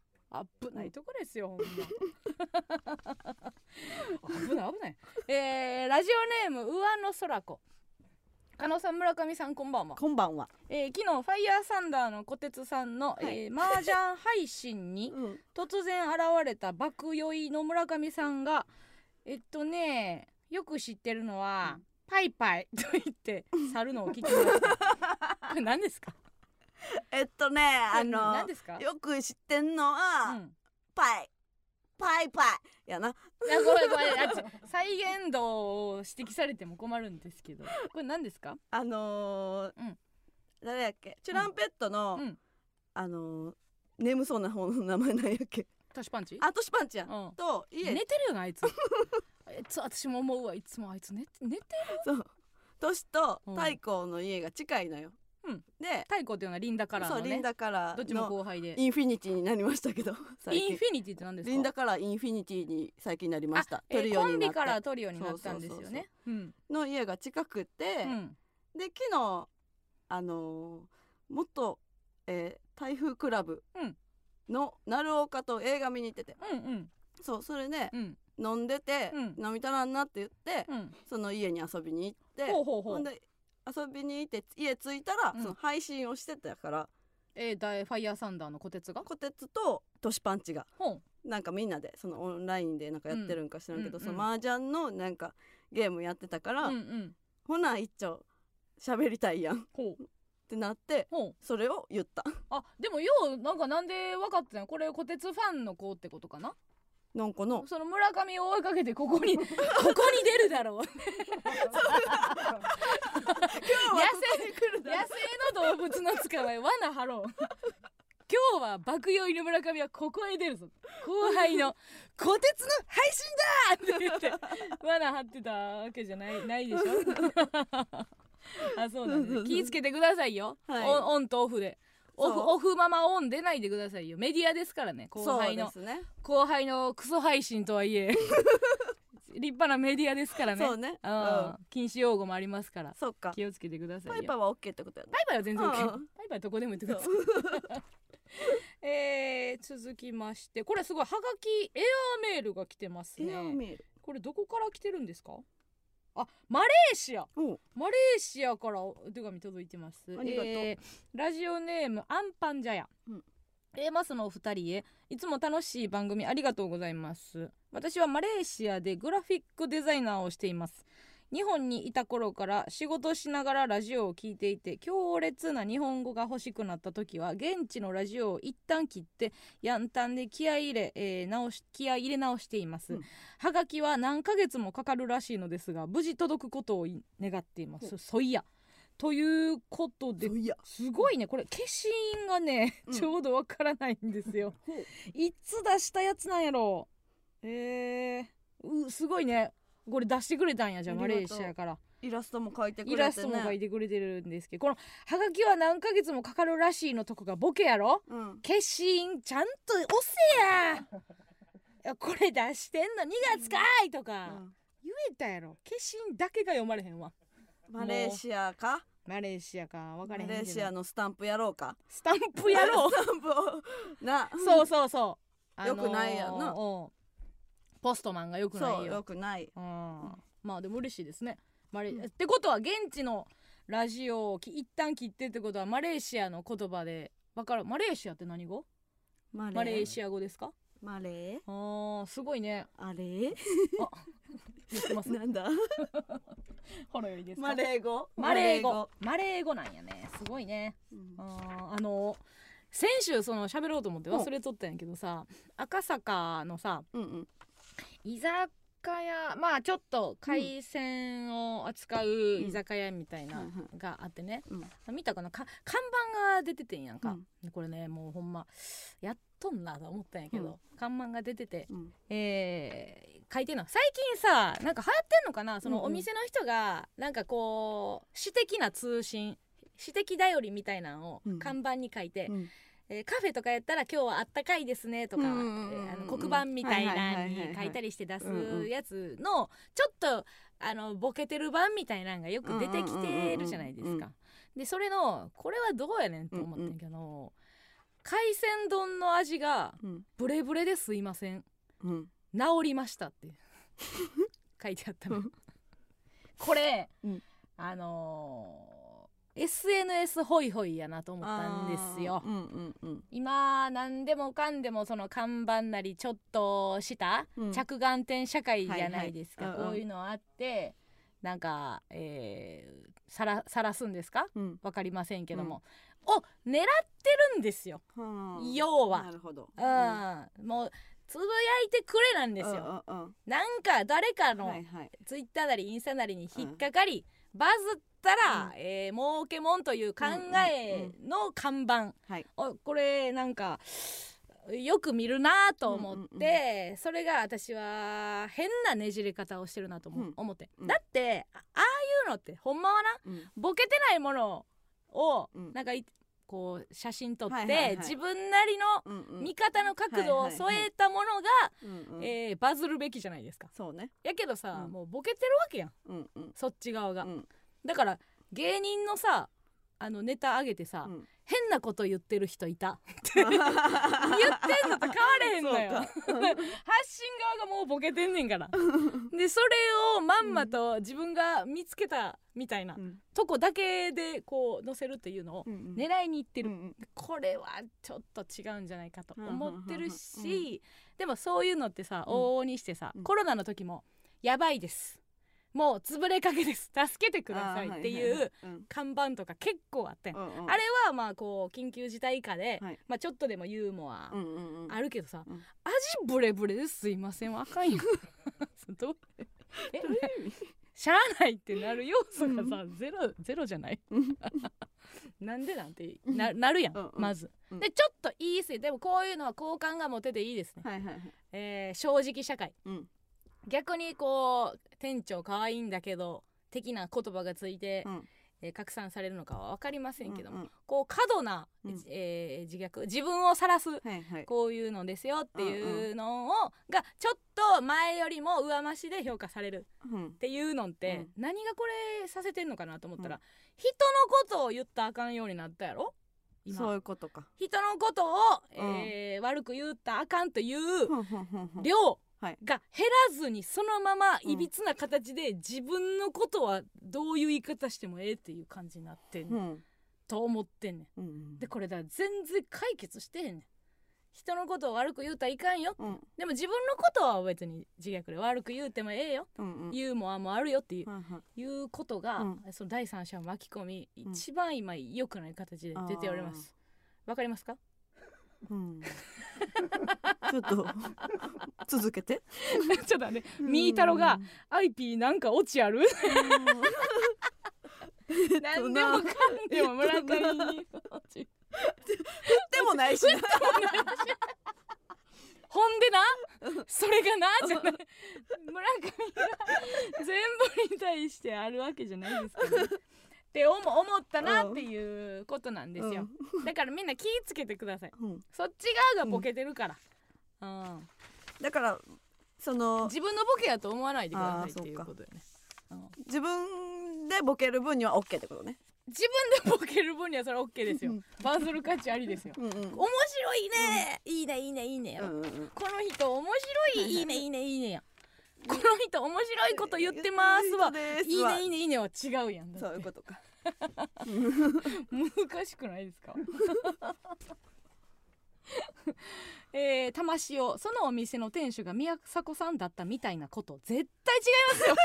危ないとこですよほんま。危ない危ない。[laughs] えー、ラジオネーム上野空子加納さん村上さんこんばんは、こんばんは、えー、昨日ファイヤーサンダーの小鉄さんの、はい。えー、麻雀配信に [laughs] うん、突然現れた爆酔いの村上さんがえっとねよく知ってるのは、うん。パイパイと言って [laughs] 去るのを聞きました。これ何ですか？えっとねあの何ですか？よく知ってんのは、うん。パイパイパイやな。いやごめんごめん。あ再現度を指摘されても困るんですけど。これ何ですか？あのーうん。誰やっけ？チュランペットの、うん。あのー眠そうな方の名前なんやっけ？トシパンチ？あトシパンチやん、うん。と家。寝てるよなあいつ。あいつ私も思うわいつもあいつ。寝て寝てそう。トシとうん。太閤の家が近いのよ、うん。で太鼓っていうのはリンダカラーのね。そうリンダカラどっちも後輩で。インフィニティになりましたけど [laughs] 最イン近フィニティって何ですか？リンダカラーインフィニティに最近なりました。コンビになって。からトリオになったんですよね。うんの家が近くて、うん。で昨日あのー元、えー台風クラブうん。の鳴岡と映画見に行ってて。うんうん。そうそれでうん。飲んでて、うん。飲みたらんなって言って、うん。その家に遊びに行って。ほうほうほう。んで遊びに行って家着いたら、うん。その配信をしてたから。えー、だファイヤーサンダーの小鉄が？こてつとトシパンチが。ほう。なんかみんなでそのオンラインでなんかやってるんか知らんけど、うん。その麻雀のなんかゲームやってたから、うんうん。ほな一丁喋りたいやん。っほう。てなってほう。それを言った。あでもようなんかなんで分かってたの？これ小鉄ファンの子ってことかな？なんかのその村上を追いかけてここに [laughs] ここに出るだろう。野だ生の動物の捕まえ罠張ろう。今日は爆酔いの村上はここへ出るぞ。後輩の「小鉄の配信だ!」って言って罠張ってたわけじゃないないでしょ？[laughs] あそうなんですそうそうそう。気ぃつけてくださいよ、はい。オンオンとオフでオフオフママオン出ないでくださいよ。メディアですからね後輩の。ね。後輩のクソ配信とはいえ。[laughs] 立派なメディアですからね。そうね。ううん。ん禁止用語もありますから。そっか。気をつけてくださいよ。パイパイはオッケーってことやね。バイバイは全然 OK、うんバイバイどこでも言ってください。[laughs] えー、続きまして。これすごいはがきエアーメールが来てますエアーねメール。これどこから来てるんですか？あマレーシア。マレーシアからお手紙届いてます。ありがとう。えーラジオネームアンパンジャヤ、うん。えーマスのお二人へいつも楽しい番組ありがとうございます。私はマレーシアでグラフィックデザイナーをしています日本にいた頃から仕事しながらラジオを聞いていて強烈な日本語が欲しくなった時は現地のラジオを一旦切ってヤンタンで気合い入れ、えー直し気合い入れ直しています、うん。はがきは何ヶ月もかかるらしいのですが無事届くことをい願っています。そいや。ということですごいね。これ消印がね、うん。ちょうどわからないんですよ。いつ出したやつなんやろえー、うすごいねこれ出してくれたんやじゃあマレーシアから。イラストも描いてくれてね。イラストも描いてくれてるんですけどこのハガキは何ヶ月もかかるらしいのとこがボケやろ。うん。消印ちゃんと押せや。[laughs] いやこれ出してんの2月かいとか、うん。言えたやろ。消印だけが読まれへんわ。マレーシアか？マレーシアか。分かマれへんけど。レーシアのスタンプやろうか？スタンプやろう。[laughs] スタンプを。な。そうそうそう、よくないやんな。うんポストマンがよくないそうよよくない。うん。まあでも嬉しいですね。マレってことは現地のラジオをき一旦切ってってことはマレーシアの言葉でわかる？マレーシアって何語？マレマレーシア語ですか？マレー。あーすごいね。あれ？言ってます [laughs] なんだ？ほろよりですか？マレー語？マレー語。マレー語。なんやね。すごいね。うん。あーあの先週その喋ろうと思って忘れとったんやけどさ赤坂のさうんうん居酒屋まあちょっと海鮮を扱う居酒屋みたいながあってね、うん。見たかな。か看板が出ててんやんか、これねもうほんまやっとんなと思ったんやけど、看板が出てて、うん。えー書いてんの。最近さなんか流行ってんのかな？そうんうん。のお店の人がなんかこう私的な通信私的頼りみたいなのをうん。看板に書いて、うんえーカフェとかやったら今日はあったかいですねとか、うんうんうんうん。えーあの黒板みたいなに書いたりして出すうんうんやつのちょっとあのボケてる版みたいなのがよく出てきてるじゃないですうんうんうんか。でそれのこれはどうやねんと思ってんけど、海鮮丼の味がうん。ブレブレですいません。うん。治りましたって。[laughs] 書いてあったの。うん。これ、うん。あのー SNS ホイホイやなと思ったんですよ。うんうんうん。今何でもかんでもその看板なりちょっとしたうん。着眼点社会じゃないですか、はいはい。うんうんこういうのあってなんか、えー、さらさらすんですか？うん。わかりませんけども、を狙ってるんですよ、はあ。要は。なるほど。うん、もうつぶやいてくれなんですよ、うんうんうん。なんか誰かのはいはい。ツイッターなりインスタなりに引っかかり、バズったら、うん。えー儲けもんという考えの看板、はい。おこれなんかよく見るなと思って、うんそれが私は変なねじれ方をしてるなと思,、うん。思って、うん。だってあああいうのってほんまはなうん。ボケてないものを、うん。なんかいこう写真撮って、はいはいはい。自分なりの見方の角度を添えたものが、えーバズるべきじゃないですか。そうね。やけどさ、うん。もうボケてるわけやん。うんうん。そっち側が、うん。だから芸人のさあのネタ上げてさ、うん変なこと言ってる人いた [laughs] 言ってんのと変われへんのよ。[laughs] 発信側がもうボケてんねんから。でそれをまんまと自分が見つけたみたいな、うん。とこだけでこう載せるっていうのを狙いにいってる、うんうん。これはちょっと違うんじゃないかと思ってるうんうんでもそういうのってさうん。往々にしてさ、うん。コロナの時も「やばいですもう潰れかけです。助けてください」っていううん。看板とか結構あってん、うんうん。あれはまあこう緊急事態下で、はい。まあ、ちょっとでもユーモアうんうんうん。あるけどさ、うん。味ブレブレですいません。あかんよ [laughs] どう？え？しゃあないってなる要素がさ、ゼロゼロじゃない？う [laughs] んなんでなんてななるやん、うんうん。まず、うん。でちょっといいっすねでもこういうのは好感が持てていいですね、はいはいはい。えー正直社会。うん逆にこう店長可愛いんだけど的な言葉がついて、うん。えー拡散されるのかは分かりませんけども、うんうん。こう過度な、うん。えー自虐自分を晒すはいはい。こういうのですよっていうのを、がちょっと前よりも上増しで評価されるうんっていうのって、何がこれさせてんのかなと思ったら、うん人のことを言ったらあかんようになったやろ？今。そういうことか。人のことを、えー悪く言ったらあかんという量はい。が減らずにそのままいびつな形で自分のことはどういう言い方してもええっていう感じになってんねん、うん。と思ってんねうんん。でこれだ全然解決してへんねん。人のことを悪く言うたらいかんよ。うん。でも自分のことは別に自虐で悪く言うてもええよ。うんうん。ユーモアもあるよっていうはいはい。いうことが、うん。その第三者を巻き込み、うん。一番今良くない形で出ております。わかりますか？うん。ちょっと続けて。[laughs] ちょっとねみーたろが「アイピーなんかオチある?」なん。でもかんでも村上にオチ。でもないしな。ほんでな？それがな？じゃない。村上が全部に対してあるわけじゃないですけどって思思ったなっていうことなんですよ、だからみんな気ぃつけてください。うん。うんそっち側がボケてるから、うん。だからその自分のボケやと思わないでくださいっていうことよね、うん自分でボケる分には OK ってことね。自分でボケる分にはそれは OK ですよ。うんバズる価値ありですよ。うんうん。面白いね、いいねいいねいいねうんうん。この人面白いいいねいいねいいねやこの人面白いこと言ってますわ。いいねいいねいいねは違うやん。そういうことか。[laughs] 難しくないですか？[laughs] えー、魂をそのお店の店主が宮迫さんだったみたいなこと絶対違いますよ。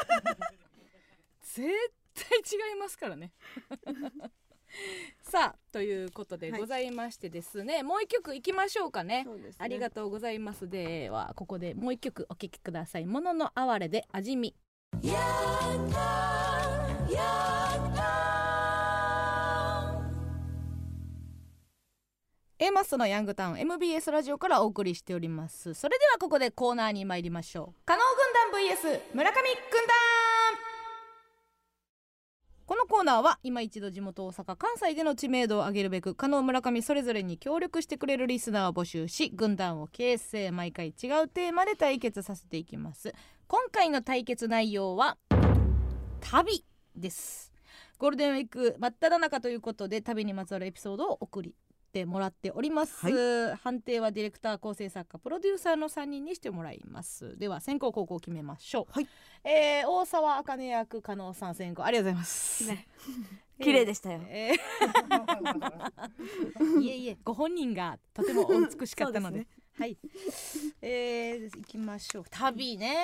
[laughs] 絶対違いますからね [laughs] さあということではいございましてですね、もう一曲いきましょうかね。そうですね。ありがとうございます。ではここでもう一曲お聴きください「ものの哀れ」で味見。A マストのヤングタウン MBS ラジオからお送りしております。それではここでコーナーに参りましょう。加納軍団 VS 村上軍団このコーナーは今一度地元大阪関西での知名度を上げるべく加納村上それぞれに協力してくれるリスナーを募集し軍団を形成毎回違うテーマで対決させていきます。今回の対決内容は旅です。ゴールデンウィーク真っ只中ということで旅にまつわるエピソードを送りってもらっております、は判定はディレクター構成作家プロデューサーの3人にしてもらいます。では先行後攻決めましょう。はい。えー大沢あかね役加納さん先行ありがとうございます、ね。[laughs] 綺麗でしたよ。えー [laughs] いえいえご本人がとてもお美しかったので。そうですはい。えー、行きましょう。旅ね。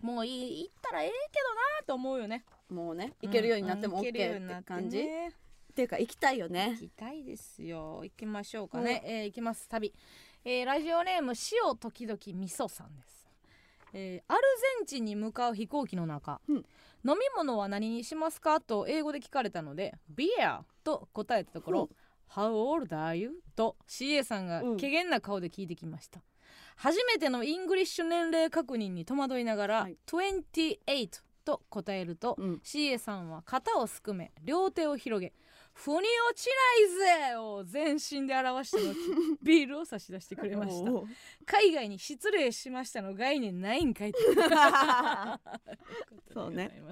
もういい行ったらええけどなと思うよね。もうね行けるようになっても OK になって感じ。ねっていうか行きたいよね。行きたいですよ。行きましょうかね、えー行きます。旅、えーラジオネーム塩時々味噌さんです、えーアルゼンチンに向かう飛行機の中、うん。飲み物は何にしますか？と英語で聞かれたので beer と答えたところ、How old are you? と CA さんがうん。怪訝な顔で聞いてきました、初めてのイングリッシュ年齢確認に戸惑いながら、はい。28と答えると、うん。CA さんは肩をすくめ両手を広げ「腑に落ちないぜ!」を全身で表した後 [laughs] ビールを差し出してくれました。海外に失礼しましたの概念ないんかいって [laughs] そうね。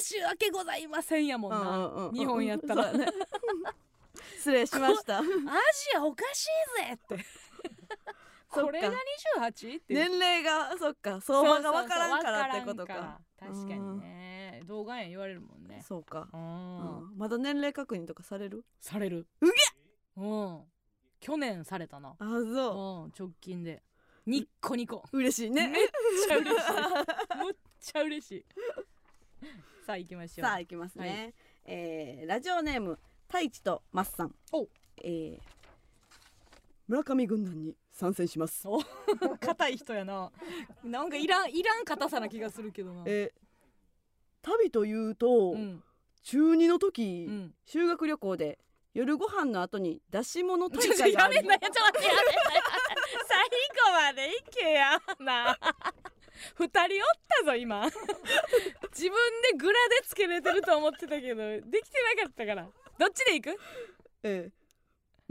申し訳ございませんやもんな、うんうんうん。日本やったら。ね。[laughs] 失礼しました。アジアおかしいぜってこれが 28? って年齢がそっか。相場がわからんからってことか。確かにね。動画や言われるもんね。そうか。ううん。んまだ年齢確認とかされる？される。うげうん。去年されたな。あう。んそ直近で。ニッコニコ。う嬉しいね。めっちゃ嬉しい。むっちゃ嬉しい。さあ行きましょう。さあ行きますね、はえーラジオネーム太一とマッさんお。えー村上軍団に参戦します。お [laughs] 硬い人やな。なんかいらんいらん硬さな気がするけどな。えー旅というと、うん。中二の時、うん。修学旅行で夜ご飯の後に出し物大会がありやめんなよ。ちょっと待ってやめんなよ最後までいけやな。二人おったぞ今。[laughs] 自分でグラでつけれてると思ってたけどできてなかったから。どっちで行く？ええ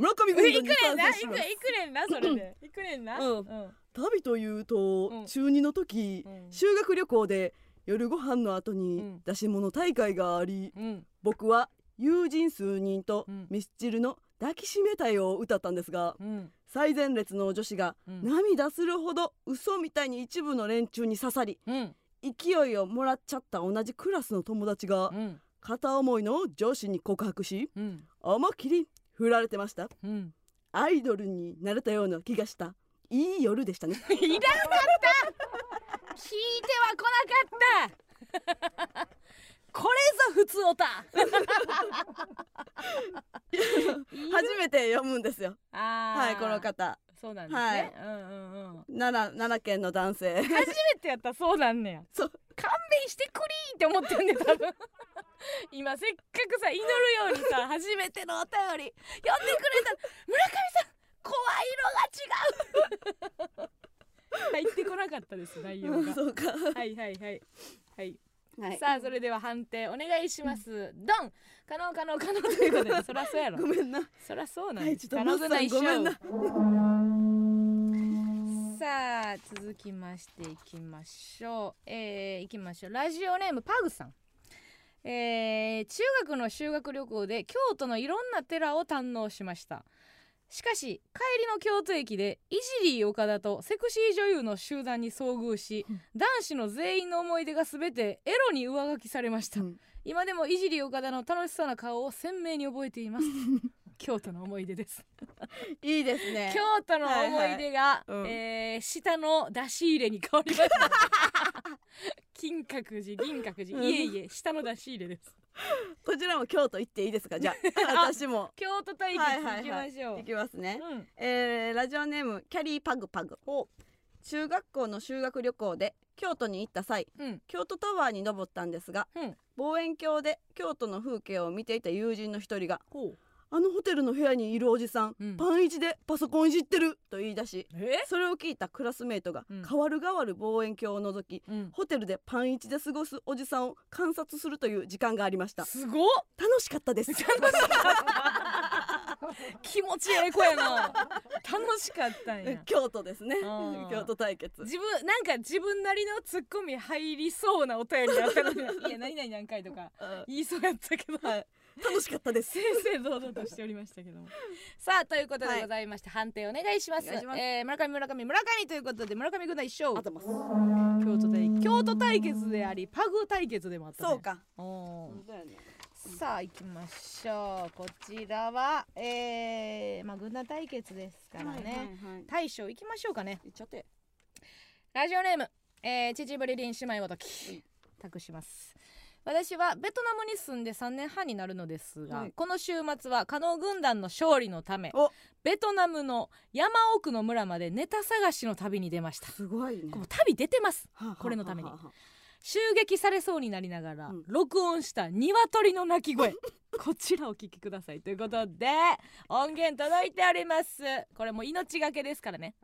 村上行く軍団にねんな参戦します。行く行くねんなそれで。行くねんな？うん。うん。旅というと、うん中2の時、うん。修学旅行で夜ご飯の後うにん。出し物大会があり、うん。僕は友人数人とうん。ミスチルの抱きしめたいを歌ったんですがうん。最前列の女子がうん。涙するほど嘘みたいに一部の連中に刺さりうん。勢いをもらっちゃった同じクラスの友達がうん。片思いの上司に告白しうん。思いっきり振られてました？うん。アイドルになれたような気がした。いい夜でしたね。[laughs] いらんかった。聞いては来なかった。[laughs] これぞ普通おた [laughs] 初めて読むんですよ。はいこの方そうなんですね、はい。うんうんうん。奈良奈良県の男性。初めてやったらそうなんねや。[laughs] そう。勘弁してくりーって思ってんね多分。[laughs] 今せっかくさ祈るようにさ [laughs] 初めてのお便り読んでくれた。村上さん声色が違う。入ってこなかったです内容が。そうか。はいはいはい。はい。はい。さあそれでは判定お願いします。ドン。可能可能可能ということで。そらそうやろ。ごめんな。そらそうなんはいですちょっとごめんなさあ続きましていきましょう。えー、いきましょう。ラジオネームパグさん。えー、中学の修学旅行で京都のいろんな寺を堪能しました。しかし帰りの京都駅でイジリー岡田とセクシー女優の集団に遭遇しうん。男子の全員の思い出が全てエロに上書きされました、うん。今でもいじり岡田の楽しそうな顔を鮮明に覚えています [laughs] 京都の思い出です。いいですね。京都の思い出が、いはえー下の出し入れに変わりました。[laughs] 金閣寺銀閣寺、うん。いえいえ下の出し入れです。こちらも京都行っていいですか？じゃあ [laughs] 私も。京都対決行きましょう、行きますね。うん。えーラジオネームキャリーパグパグ。中学校の修学旅行で京都に行った際うん。京都タワーに登ったんですがうん。望遠鏡で京都の風景を見ていた友人の一人があのホテルの部屋にいるおじさん、うん。パンイチでパソコンいじってると言い出しえ？それを聞いたクラスメートがうん。代わる代わる望遠鏡を覗き、うん。ホテルでパンイチで過ごすおじさんを観察するという時間がありました。すごっ。楽しかったです。[laughs] 気持ちええ子やな楽しかったんや。京都ですね。京都対決。自分なんか自分なりのツッコミ入りそうなお便りだったのに。いや何々何回とかうん。言いそうやったけど。はい楽しかったです。正々堂々としておりましたけども。[laughs] さあということでございまして、判定お願いします。します。えー村上村上村上ということで村上軍団一勝あとます。京都対京都対決でありパグ対決でもあった、ね、そうか。おさあ行きましょう。こちらはえー、まあ軍団対決ですからね、はいはいはい。大将行きましょうかね。いっちゃって。ラジオネーム、えー、秩父リリン姉妹ごとき。託します私はベトナムに住んで3年半になるのですが、はい。この週末は加納軍団の勝利のためお。ベトナムの山奥の村までネタ探しの旅に出ました。すごいね。旅出てます。はあはあこれのために。はあはあ襲撃されそうになりながら、うん。録音した鶏の鳴き声。[laughs] こちらお聞きくださいということで音源届いております。これもう命がけですからね。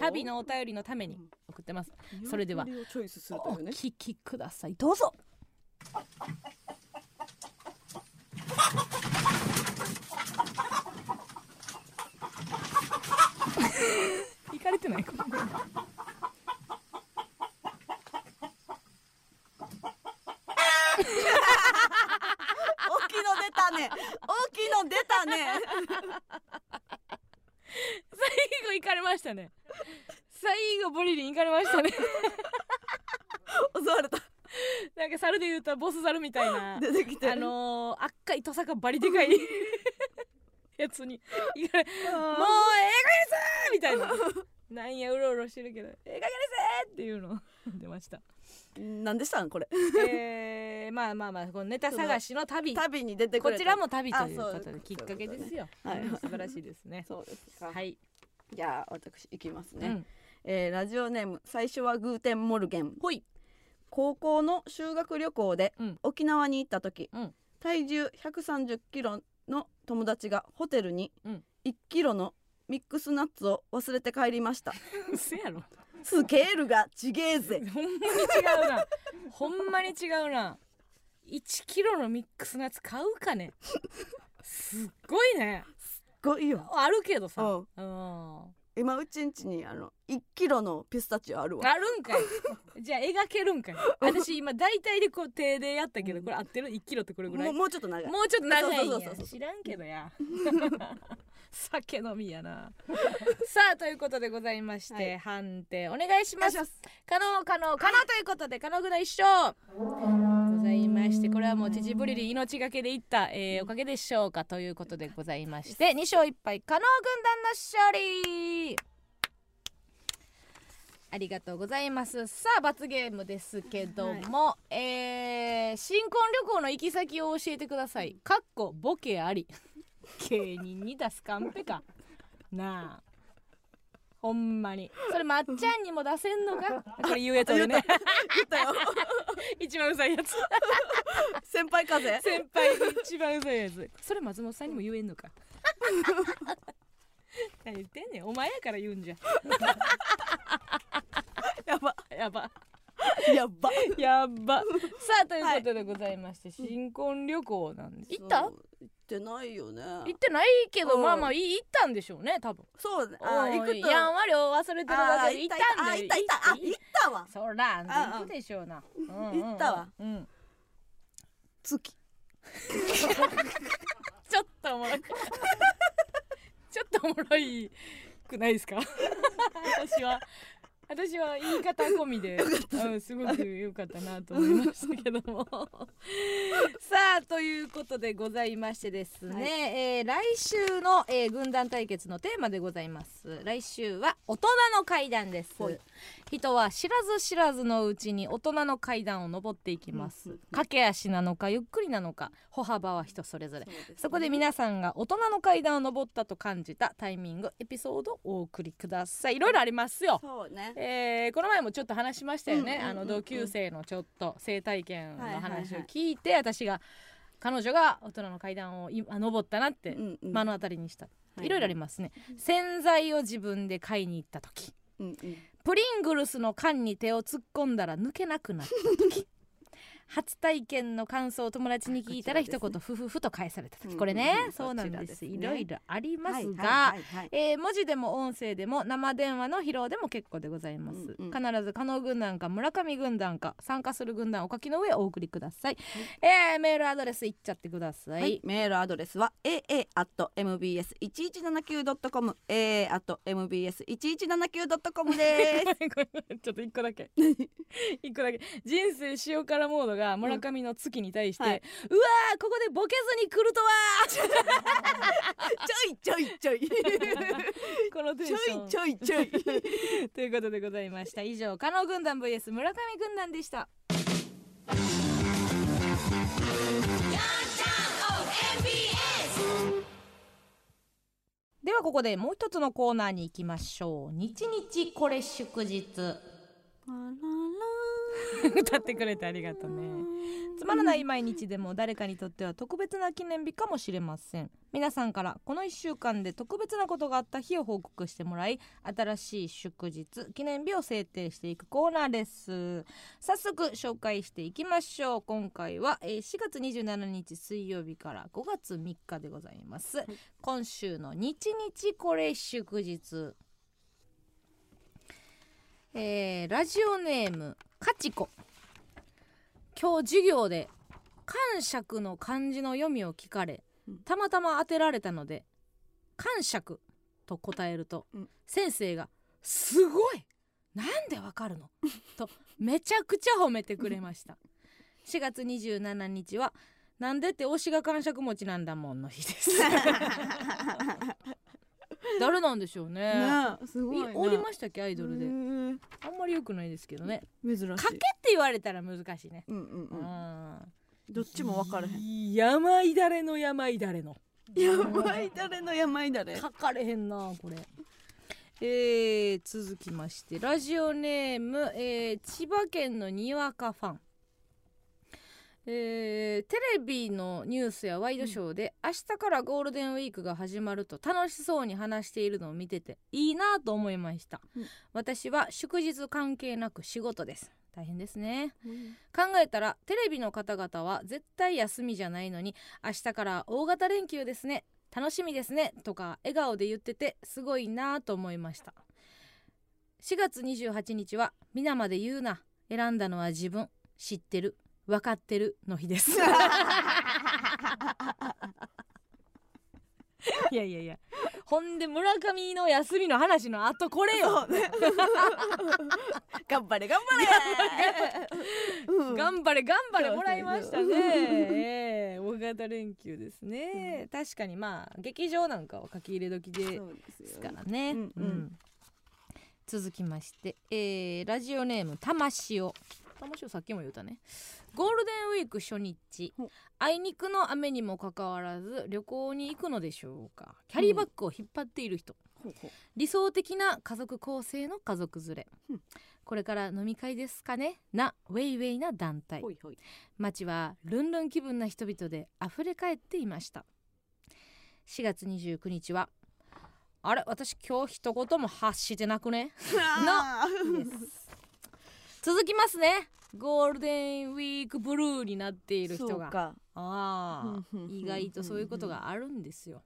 旅のお便りのために送ってます。それでは鶏をチョイスするとお聞きください。どうぞ行かれてないか。大きいの出たね。大きいの出たね。最後行かれましたね。最後ボリリン行かれましたね。[laughs] 襲われた [laughs] なんか猿で言うとボス猿みたいな [laughs] 出てきてあのー、赤いトサカバリでかい [laughs] やつに行かれもうええ加減ですみたいな。なんやうろうろしてるけどええ加減ですっていうの出ました。何でしたんこれ？えー、まあまあまあこのネタ探しの旅。旅に出てこちらも旅というきっかけですよ、ねはいうん素晴らしいですね。そうですか。はい、じゃあ私いきますね、うん、えーラジオネーム最初はグーテンモルゲン。ほい高校の修学旅行でうん。沖縄に行った時、うん。体重130キロの友達がホテルにうん。1キロのミックスナッツを忘れて帰りました。[laughs] 嘘やろ。スケールがちげえぜ。[laughs] ほんまに違うな。ほんまに違うな。1キロのミックスのやつ買うかね。[laughs] すっごいね。すごいよ。あるけどさ。うん。うん今うちんちにあの1キロのピスタチオあるわ。あるんかい。[laughs] じゃあ描けるんかい。[laughs] 私今大体でこう手でやったけどこれ合ってる？1キロってこれぐらい？もうもうちょっと長い。もうちょっと長いんや。知らんけどや。[laughs] 酒飲みやな。さあということでございまして、はい。判定お願いします。可能可能可能ということで可能ぐらい一勝ございましてこれはもう秩父リリ命がけでいった、えーおかげでしょうかということでございまして2勝1敗可能軍団の勝利。ありがとうございます。さあ罰ゲームですけども、えー新婚旅行の行き先を教えてください。かっこボケあり。[laughs] 芸人に出すカンペか。なあほんまに。それまっちゃんにも出せんのか？[laughs] これ言うやつ俺ね。言ったよ。一番うざいやつ。先輩風？先輩一番うざいやつ。それ松本さんにも言えんのか？何言ってんねん。お前やから言うんじゃ。[laughs] やば。やば [laughs] やば。やっば。[laughs] さあということでございまして、新婚旅行なんです。行った？行ってないよね。行ってないけどうん。まあまあい行ったんでしょうね多分。そうね。あ行くと。やんわりを忘れてるだけで行ったんだよ。あ行った行った。あ行ったわ。そらあ行くでしょうな、うんうん。うん行ったわ。うん。月。[laughs] ちょっとおもろい。ちょっとおもろいくないですか？私は私は言い方込みで、うん、すごく良かったなと思いましたけども。[laughs] さあということでございましてですね、はい。えー来週の、えー軍団対決のテーマでございます。来週は大人の階段です。はい。人は知らず知らずのうちに大人の階段を登っていきます、駆け足なのかゆっくりなのか歩幅は人それぞれ。そね。そこで皆さんが大人の階段を登ったと感じたタイミングエピソードをお送りください。いろいろありますよ。そうねえーこの前もちょっと話しましたよね、うんうんうんうんあの同級生のちょっと性体験のはいはいはい話を聞い。て、私が彼女が大人の階段を今登ったなってうんうん。目の当たりにした、はい。いろいろありますね。洗剤を自分で買いに行った時。うんうん。プリングルスの缶に手を突っ込んだら抜けなくなった時初体験の感想を友達に聞いたら一言ふふふと返された時。うんこれね、うん。そうなんです。いろいろありますが、はいはいはいはい。えー文字でも音声でも生電話の披露でも結構でございます、うんうん。必ず加納軍団か村上軍団か参加する軍団お書きの上お送りください、えーメールアドレスいっちゃってください、はい、メールアドレスは aa.mbs1179.com aa.mbs1179.com です。[laughs] ちょっと一個だけ。一個だけ。人生塩辛モードが村上の月に対して、はい。うわーここでボケずに来るとは [laughs] ちょいちょいちょい。[laughs] このテンちょション。いちょいちょい。[laughs] ということでございました。以上加納軍団 vs 村上軍団でした。ではここでもう一つのコーナーに行きましょう。日日これ祝日 [laughs] 歌ってくれてありがとうね。つまらない毎日でも誰かにとっては特別な記念日かもしれません。皆さんからこの1週間で特別なことがあった日を報告してもらい新しい祝日記念日を制定していくコーナーです。早速紹介していきましょう。今回は、えー4月27日水曜日から5月3日でございます、今週の日日これ祝日。えーラジオネームかちこ今日授業で感触の漢字の読みを聞かれうん。たまたま当てられたので感触と答えると、うん。先生が「すごいなんでわかるの? [laughs]」とめちゃくちゃ褒めてくれました。4月27日は「なんでって推しが感触持ちなんだもん」の日です [laughs] 誰なんでしょうね。ねえすごいおりましたっけアイドルで。あんまり良くないですけどね。珍しい。かけって言われたら難しいね。うんうんううん。んどっちも分からへん。ん山いだれの山いだれの。やばい誰の山い誰？書かれへんなこれ。えー、続きましてラジオネーム、えー千葉県のにわかファンえーテレビのニュースやワイドショーで、明日からゴールデンウィークが始まると楽しそうに話しているのを見てていいなと思いました、うん。私は祝日関係なく仕事です。大変ですね。考えたらテレビの方々は絶対休みじゃないのに明日から大型連休ですね。楽しみですね。とか笑顔で言っててすごいなと思いました。4月28日は皆まで言うな。選んだのは自分。知ってる分かってるの日です。[laughs] いやいやいや。ほんで村上の休みの話の後これよ。ね。頑張れ頑張れ。うん。頑張れ頑張れもらいましたね。ええ大型連休ですね、確かにまあ劇場なんかは書き入れ時ですからね。うんうん。続きまして、えーラジオネームたましお。さっきも言ったね。ゴールデンウィーク初日。あいにくの雨にもかかわらず旅行に行くのでしょうか。キャリーバッグを引っ張っている人、ほうほう。理想的な家族構成の家族連れ、うん。これから飲み会ですかね。なウェイウェイな団体。街はルンルン気分な人々で溢れ返っていました。4月29日はあれ私今日一言も発してなくね？あです続きますね。ゴールデンウィークブルーになっている人が。ああうんうんうんうん意外とそういうことがあるんですよ。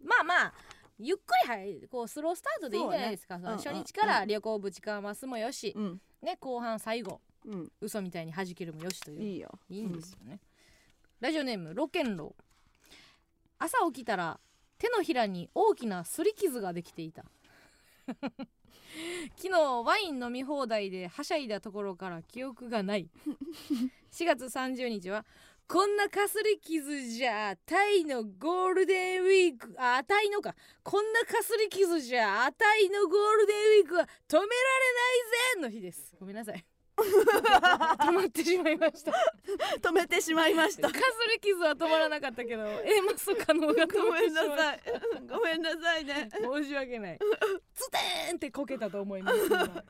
まあまあゆっくりはいこうスロースタートでいいんじゃないですか、ね。初日から旅行ぶちかますもよし、うんね後半最後うん。嘘みたいに弾けるもよしという。いいよ。いいんですよね、ラジオネームロケンロウ朝起きたら手のひらに大きな擦り傷ができていた [laughs] 昨日ワイン飲み放題ではしゃいだところから記憶がない。[laughs] 4月30日はこんなかすり傷じゃタイのゴールデンウィークあタイのか。こんなかすり傷じゃタイのゴールデンウィークは止められないぜの日です。ごめんなさい [laughs] 止まってしまいました。止めてしまいました。かすり傷は止まらなかったけど A マス可能が止ごめてしまいなさい。ごめんなさいね。申し訳ない。ツテーンってこけたと思います [laughs] 今。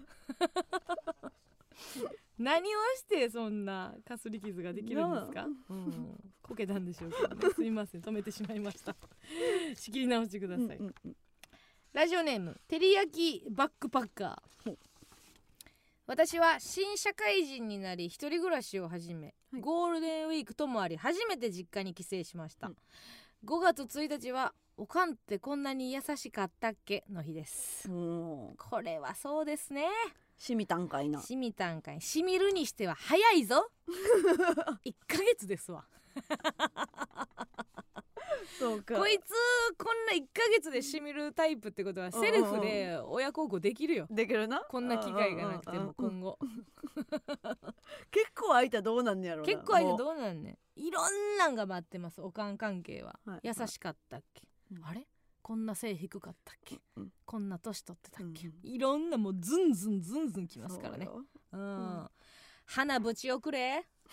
何をしてそんなかすり傷ができるんですか、うん、こけたんでしょうけどね。すいません。止めてしまいました。仕切り直してください、うんうんうん。ラジオネームてりやきバックパッカー私は新社会人になり一人暮らしを始め、はい。ゴールデンウィークともあり初めて実家に帰省しました、うん。5月1日はおかんってこんなに優しかったっけ？の日です。これはそうですね。しみたんかいな。しみたんかいしみるにしては早いぞ。[laughs] 1ヶ月ですわ [laughs] そうか。こいつこんな1ヶ月でしみるタイプってことはセルフで親孝行できるよ。できるな。こんな機会がなくても今後。[laughs] 結構空いたらどうなんねやろな。結構相手もう。どうなんねん。いろんなんが待ってますおかん関係は、はい。優しかったっけ、うん。あれ？こんな背低かったっけ、うん。こんな年取ってたっけ、うんいろんなもうズンズンズンズンきますからね。うん、花ぶち遅れ。[laughs]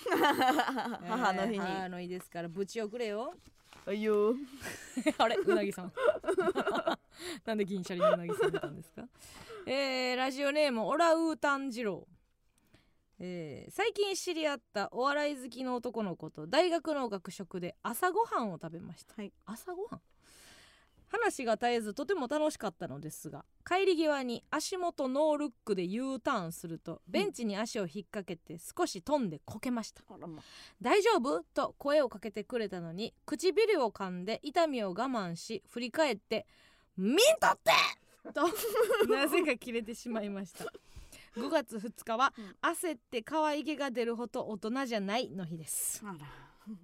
母の日に。えー母の日ですからぶち遅れよあいよあれうなぎさんなんで銀シャリのうなぎさん出たんですかえー、ラジオネームオラウータン二郎えー最近知り合ったお笑い好きの男の子と大学の学食で朝ごはんを食べました、はい朝ごはん話が絶えずとても楽しかったのですが帰り際に足元ノールックで U ターンするとベンチに足を引っ掛けて少し飛んでこけました。あらま。大丈夫？と声をかけてくれたのに唇を噛んで痛みを我慢し振り返って「ミントって!」と [laughs] なぜか切れてしまいました。5月2日はうん。焦って可愛げが出るほど大人じゃないの日です。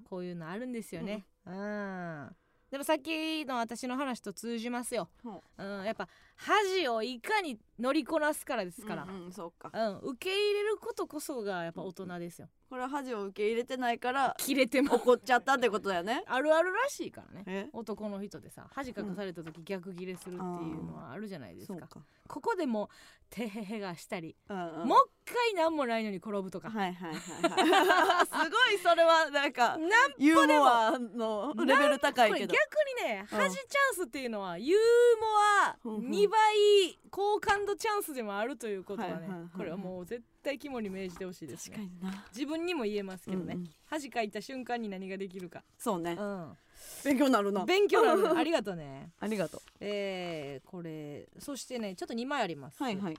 こういうのあるんですよね。うんでもさっきの私の話と通じますよ、ほう。ん、やっぱ恥をいかに乗りこなすからですうから、うんうんそうか。うん受け入れることこそがやっぱ大人ですよこれは恥を受け入れてないから切れても怒っちゃったってことだよね。あるあるらしいからね。え？男の人でさ恥かかされた時逆ギレするっていうのはあるじゃないですか。かここでもてへへがしたり、うんうん。もう一回何もないのに転ぶとか、はいはいはいはい。[laughs] すごいそれはなんかなんユーモアのレベル高いけ逆ど。にねうん恥チャンスっていうのはユーモアうん。うん2倍好感度チャンスでもあるということはね、はいはいはいはいこれはもう絶対肝に銘じてほしいですね。確かにな。自分分にも言えますけどね、うんうん。恥かいた瞬間に何ができるか、そうね。うん、勉強になるな。勉強なる。[laughs] ありがとうね。ありがとえー、これそしてねちょっと2枚あります。うはいはい。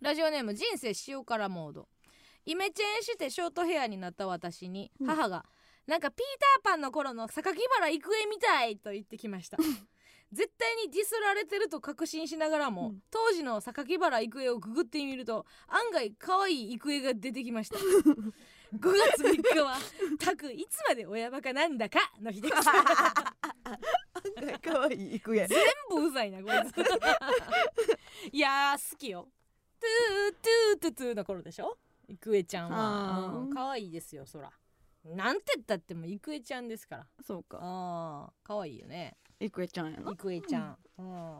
ラジオネーム人生塩辛モード。イメチェンしてショートヘアになった私にうん。母が、なんかピーターパンの頃の榊原郁恵みたいと言ってきました [laughs] 絶対にディスられてると確信しながらも、うん。当時の榊原郁恵をググってみると案外可愛い郁恵が出てきました。[laughs] 5月3日は「[laughs] たくいつまで親バカなんだか」の日です。かわいい行くや全部うざいなこいつ。[laughs] いやー好きよ。トゥートゥートゥトゥの頃でしょ？郁恵ちゃんは。可愛いですよそら。なんて言ったっても郁恵ちゃんですから。そうか。あー可愛いよねいくえちゃんやな。郁恵ちゃん、うん。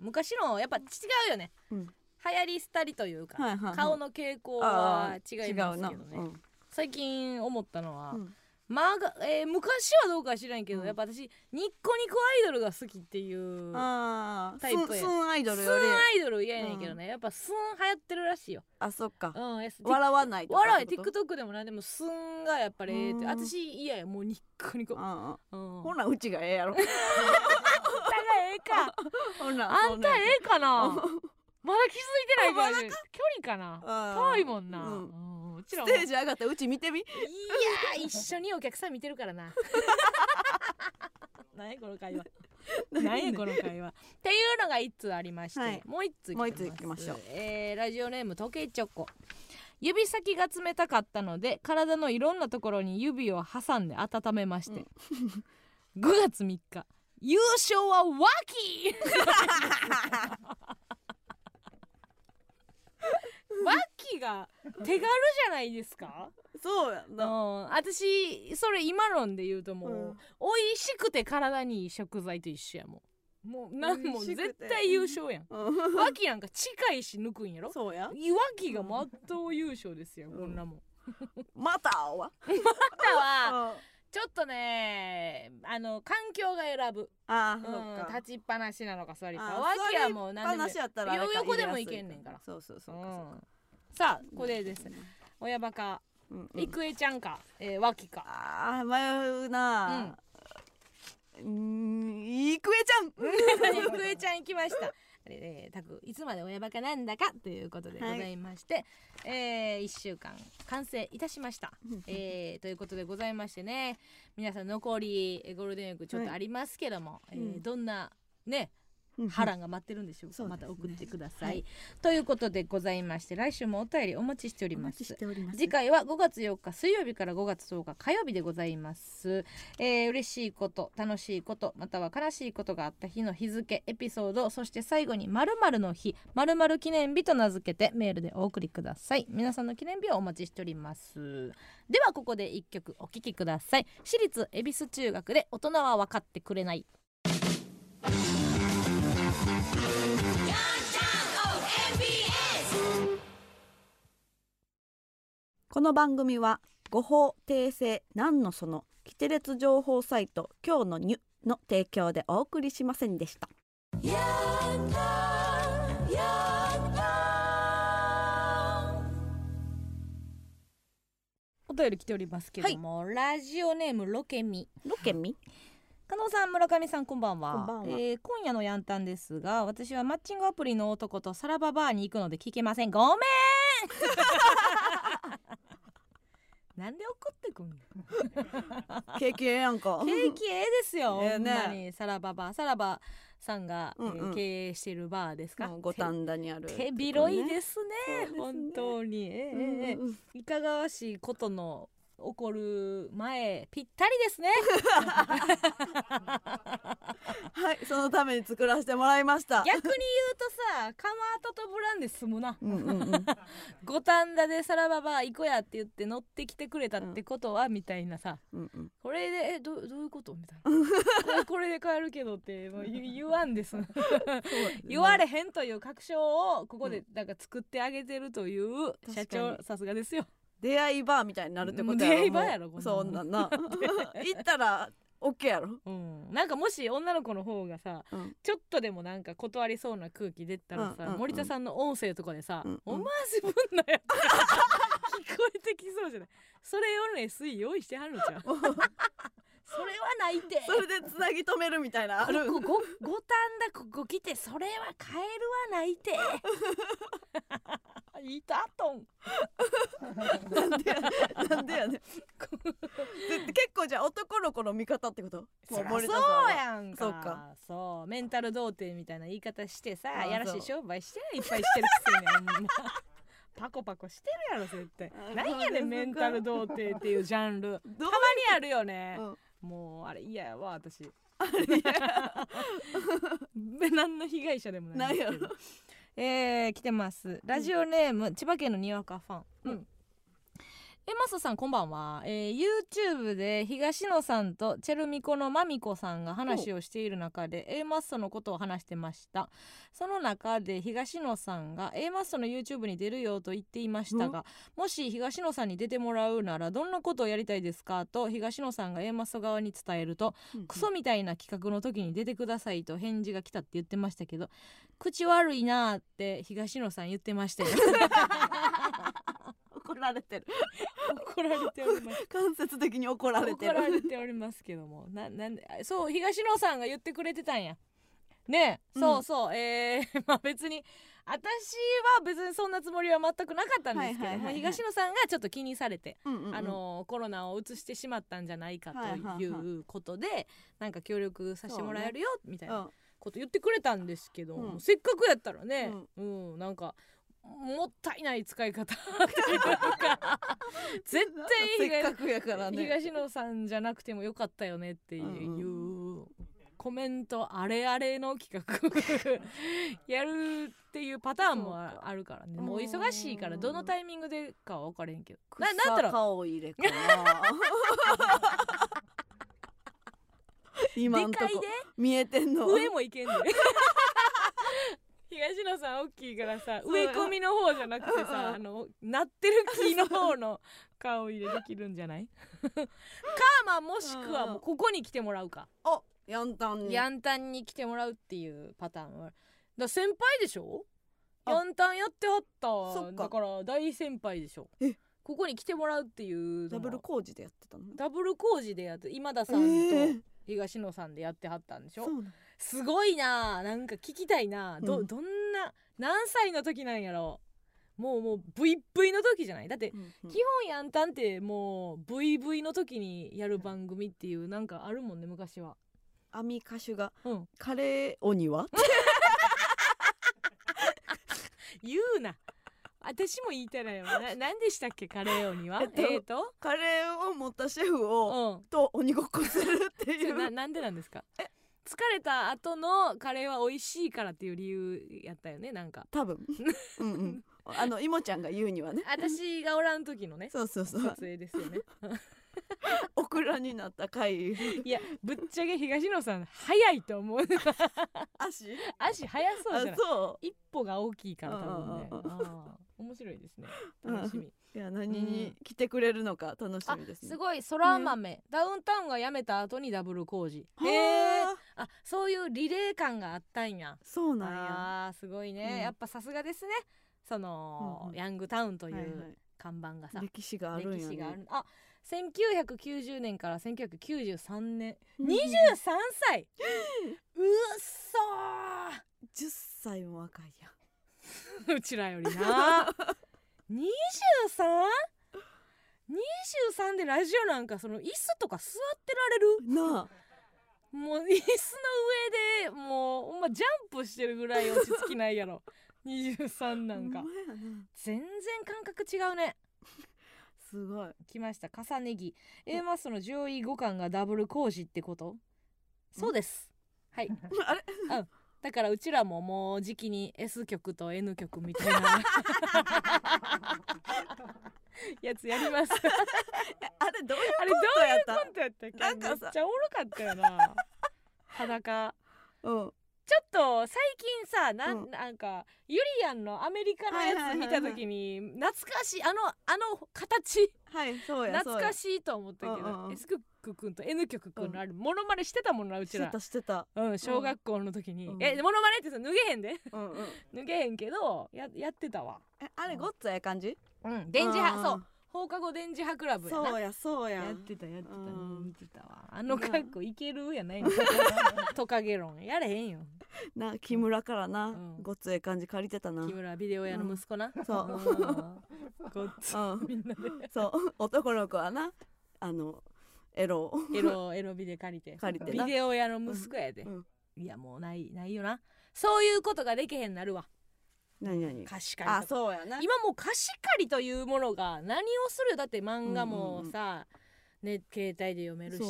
昔のやっぱ違うよね、うん。流行り廃りというか、はいはいはい。顔の傾向あはー違いますけどね。うん。最近思ったのは、うんまあがえー昔はどうかは知らんけど、うん。やっぱ私ニッコニコアイドルが好きっていうああタイプや。スンスンアイドスンルより。アイドル嫌やねんけどね、やっぱスン流行ってるらしいよ。あそっか。うん、やす笑わないとか笑いってこと？TikTok でもなんでもスンがやっぱりええってうん。私嫌やもうニッコニコ。うん。ああほほなうちがええやろ。あんたがええか。ほなあんたええかな。まだ気づいてないけど距離かな。遠いもんな。ううんん、うちらスも。テージ上がったらうち見てみいや一緒にお客さん見てるからな。[laughs] 何この会話。何やこの会話。っていうのが一通ありまして、はいもう一通もう一通行きましょうえーラジオネーム時計チョコ。指先が冷たかったので体のいろんなところに指を挟んで温めまして、[laughs] 5月3日優勝はワキ [laughs] ワキが手軽じゃないですか？そうやうん。な私それ今論で言うともう、うん。美味しくて体にいい食材と一緒やもん。もうなんも絶対優勝やん。うん。ワキなんか近いし抜くんやろ？そうや。ワキがまっとう優勝ですよ、こんなもん。またはあとはあちょっとねあの環境が選ぶ、あそうん。っか。立ちっぱなしなのか座りっぱ。あワキはもう何でも横でもいけんねんから。そうそうそうか。うんさあこれです。親バカ。郁恵ちゃんか、えー、ワキか。あー迷うな。うん。いくえちゃん。[laughs] 郁恵ちゃん行きました。えー、たくいつまで親バカなんだかということでございまして、えー、1週間完成いたしました、えー、ということでございましてね。皆さん残りえーゴールデンウィークちょっとありますけども、えーうん。どんなねうん波乱が待ってるんでしょうか、そうですね。また送ってください、はい。ということでございまして来週もお便りお待ちしております。しております。次回は5月4日水曜日から5月10日火曜日でございます、えー、嬉しいこと楽しいことまたは悲しいことがあった日の日付エピソードそして最後に〇〇の日〇〇記念日と名付けてメールでお送りください。皆さんの記念日をお待ちしております。ではここで1曲お聴きください。私立恵比寿中学で大人は分かってくれないこの番組は誤報訂正なんのそのキテレツ情報サイト今日のニュの提供でお送りしませんでした。お便り来ておりますけども、ラジオネームロケミ。ロケミ？加納さん村上さんこんばんは。こえー今夜のヤンタンですが私はマッチングアプリの男とさらばバーに行くので聞けません。ごめん。なんで怒ってくんの？景気ええやんか。景気ええですよ、[laughs] ええね。ほんまに。さらばバー。さらばさんが、うんうん。えー経営しているバーですか、うん五反田にある手手広いですねそうですね。本当に、ええええええ。いかがわしいことの起こる前ぴったりですね。はいそのために作らせてもらいました。逆に言うとさカマートとブランで済むな。うんうんうん。五反田でさらばば行こうやって言って乗ってきてくれたってことは、みたいなさ。うんうん。これでえどどういうこと？みたいな。[laughs] これで買えるけどってもう言言わんです。言われへんという確証をここでなんか作ってあげてるという社長さすがですよ出会いバーみたいになるってこと出会いバーやろこんなの。そんなんな。[laughs] 行ったらオッケーやろ。うん、なんかもし女の子の方がさうん。ちょっとでもなんか断りそうな空気出たらさ、うんうんうん。森田さんの音声とかでさ「うんうん。お前自分のやつこえてきそうじゃない？それ用の SE 用意してはるんちゃう？[laughs] それはないて。それでつなぎ止めるみたいな。あるここご五反田ここ来てそれはカエルはないて。[laughs] いたと [laughs] ん。なんでやなんでやね結構じゃあ男の子の味方ってこと？そうやんか。そうか。そう。メンタル童貞みたいな言い方してさあやらしい商売していっぱいしてるくせに [laughs] パコパコしてるやろ絶対。あ何やねんメンタル童貞っていうジャンル。たまにあるよね。うんもうあれ嫌やわ私。[laughs] 何の被害者でもないんですけど。えー、来てます。ラジオネーム、千葉県のにわかファン、うんえマスさんこんばんは、えー、YouTube で東野さんとチェルミコのマミコさんが話をしている中で A マッソのことを話してました。その中で東野さんが A マッソの YouTube に出るよと言っていましたがもし東野さんに出てもらうならどんなことをやりたいですかと東野さんが A マッソ側に伝えるとうんクソみたいな企画の時に出てくださいと返事が来たって言ってましたけど口悪いなーって東野さん言ってましたよ。怒 [laughs] られてる。[laughs] 怒られております。間接的に怒られて怒らるれておりますけども。ななんであそう東野さんが言ってくれてたんや。ねえ、うん。そうそう。えー、[laughs] まあ別に私は別にそんなつもりは全くなかったんですけど、東野さんがちょっと気にされて、うんうんうん。あのコロナを移してしまったんじゃないかはいはいはとい。うことで、なんか協力させてもらえるよ、みたいなうん。こと言ってくれたんですけど、うん。せっかくやったらね、うんなんかもったいない使い方。[laughs] 絶対ね。東野さんじゃなくてもよかったよねっていう、コメントあれあれの企画やるっていうパターンもああるからね。もう忙しいからどのタイミングでかは分からへんけど。ななんだ草ろう？顔入れかな。[laughs] 今んとこ見えてんの。は上もいけんね東野さん大きいからさ植え込みの方じゃなくてさあのなってる木の方の顔入れできるんじゃない？[laughs] かまあもしくはもうここに来てもらうか。おヤンタンに。ヤンタンに来てもらうっていうパターン。はだ先輩でしょ？あ。あヤンタンやってはっそっか。ただから大先輩でしょ。え。ここに来てもらうっていうのダもブル工事でやってたの？ダブル工事でやって今田さんえと東野さんでやってはったんでしょ、そうすごいな。なんか聞きたいな。ど,、うん。どんな何歳の時なんやろ。もうもう VV の時じゃない。だって基本やんたんってもう VV の時にやる番組っていうなんかあるもんね昔は。網歌手が。うん。カレー鬼は？[laughs] 言うな。私も言いたいなよ。な何でしたっけ？カレー鬼は？えっとえーと？カレーを持ったシェフをうん。と鬼ごっこするっていう。ななんでなんですか？疲れた後のカレーは美味しいからっていう理由やったよねなんか。多分。うんうん。[laughs] あのいもちゃんが言うにはね。私がおらん時のねそうそうそ撮う影ですよね。オクラになった回。いやぶっちゃけ東野さん早いと思う足？足早そうじゃあない。そ一歩が大きいから多分ね。面白いですね。楽しみ。ういや何に来てくれるのか楽しあみですね。すごい。そら豆、ダウンタウンが辞めた後にダブル工事。へえはああそういうリレー感があったんや。そうなんや。あーすごいね、うん。やっぱさすがですね。その、うんうん。ヤングタウンといはいうはい。看板がさ、歴史があるんや歴史があねる。あ1990年から1993年うん23歳 [laughs] うっそ10歳も若いやー [laughs] うちらよりな 23?23 でラジオなんかその椅子とか座ってられる？なあ。もう椅子の上でもうほんまジャンプしてるぐらい落ち着きないやろ。[laughs] 23なんか。全然感覚違うね。すごい。来ました。重ね着。A マスの上位互換がダブル工事ってこと？そうです。はい。[laughs] あれ？だからうちらももう時期に S 曲と N 曲みたいな [laughs] やつやります。[laughs] あれどういうコントやったっけ？なんかさ。めっちゃおもろかったよな。[laughs] 裸。うんちょっと最近さなん,、うん。なんかゆりやんのアメリカのやつ見た時に懐かしいあのあの形。はいそうや懐かしいと思ったけうんうんうん。ど S 曲くんと N 曲くん。のあれモノマネしてたもんなうちら。してたしてた。うん小学校の時に、うん。えモノマネってさ脱げへんで。うんうん。脱げへんけどややってたわ。えあれごっつええ感じ？うん。電磁波そう放課後電磁波クラブやな。そうやそうや。やってたやってた、うん。見てたわ。あの格好いけるやないの。[laughs] トカゲロンやれへんよ。な木村からな、うん。ごっつええ感じ借りてたな。木村ビデオ屋の息子な、そう。う [laughs] んごっつうん。みんなで。そう。男の子はなあのエロ。をエロエロビデ借りて。借りてな。ビデオ屋の息子やで、うん。いやもうないないよな。そういうことができへんなるわ何？何？貸し借りあそうやな。今もう貸し借りというものが何をする？だって漫画もさ、ね、携帯で読めるし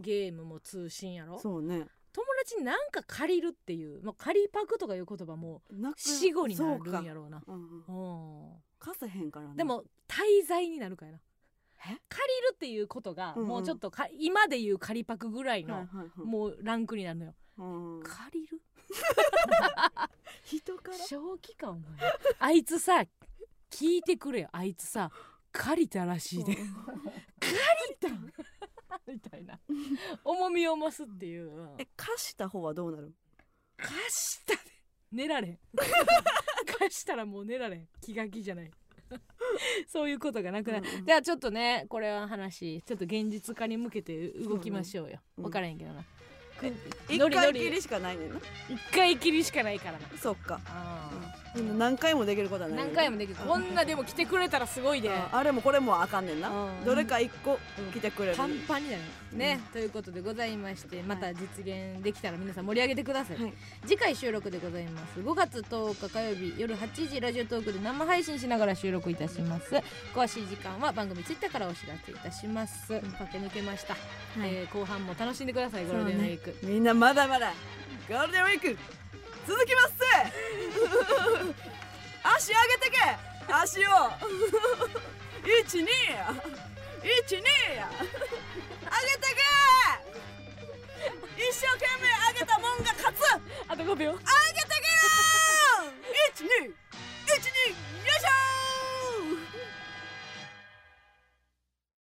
ゲームも通信やろ？そうね。友達になんか借りるっていう、まあ、借りパクとかいう言葉も死後になるんかやろうな。うんうんうん。貸せへんからな。でも滞在になるからな。え？借りるっていうことがうんうん。もうちょっとか、今でいう借りパクぐらいの、はいはいはい。もうランクになるのよ、うん。借りる？[laughs] 人から？正気かお前。あいつさ聞いてくれよ。あいつさ借りたらしいで。[laughs] [laughs] みたいな。重みを増すっていう。え貸した方はどうなる？貸したで。寝られん。貸したらもう寝られん。気が気じゃない。そういうことがなくなる、うんうん。ではちょっとねこれは話ちょっと現実化に向けて動きましょうよ。うん分からへんけどな一回きりしかないねんな。一回きりしかないからな。そっか。何回もできることはーない何回もできる。こんなでも来てくれたらすごいでああれもこれもあかんねんな。うん。どれか一個来てくれる。パンパンになる。ね、ということでございましてまた実現できたら皆さん盛り上げてください、はい。次回収録でございます。5月10日火曜日夜8時ラジオトークで生配信しながら収録いたします。詳しい時間は番組ツイッターからお知らせいたします、駆け抜けました、えー後半も楽しんでください。ゴールデンウィーク、クみんなまだまだ。ゴールデンウィーク続きます [laughs] 足上げてけ。足を。一二一二上げてけ。一生懸命上げたもんが勝つ。あと5秒。上げてけ 12, 12よいしょ。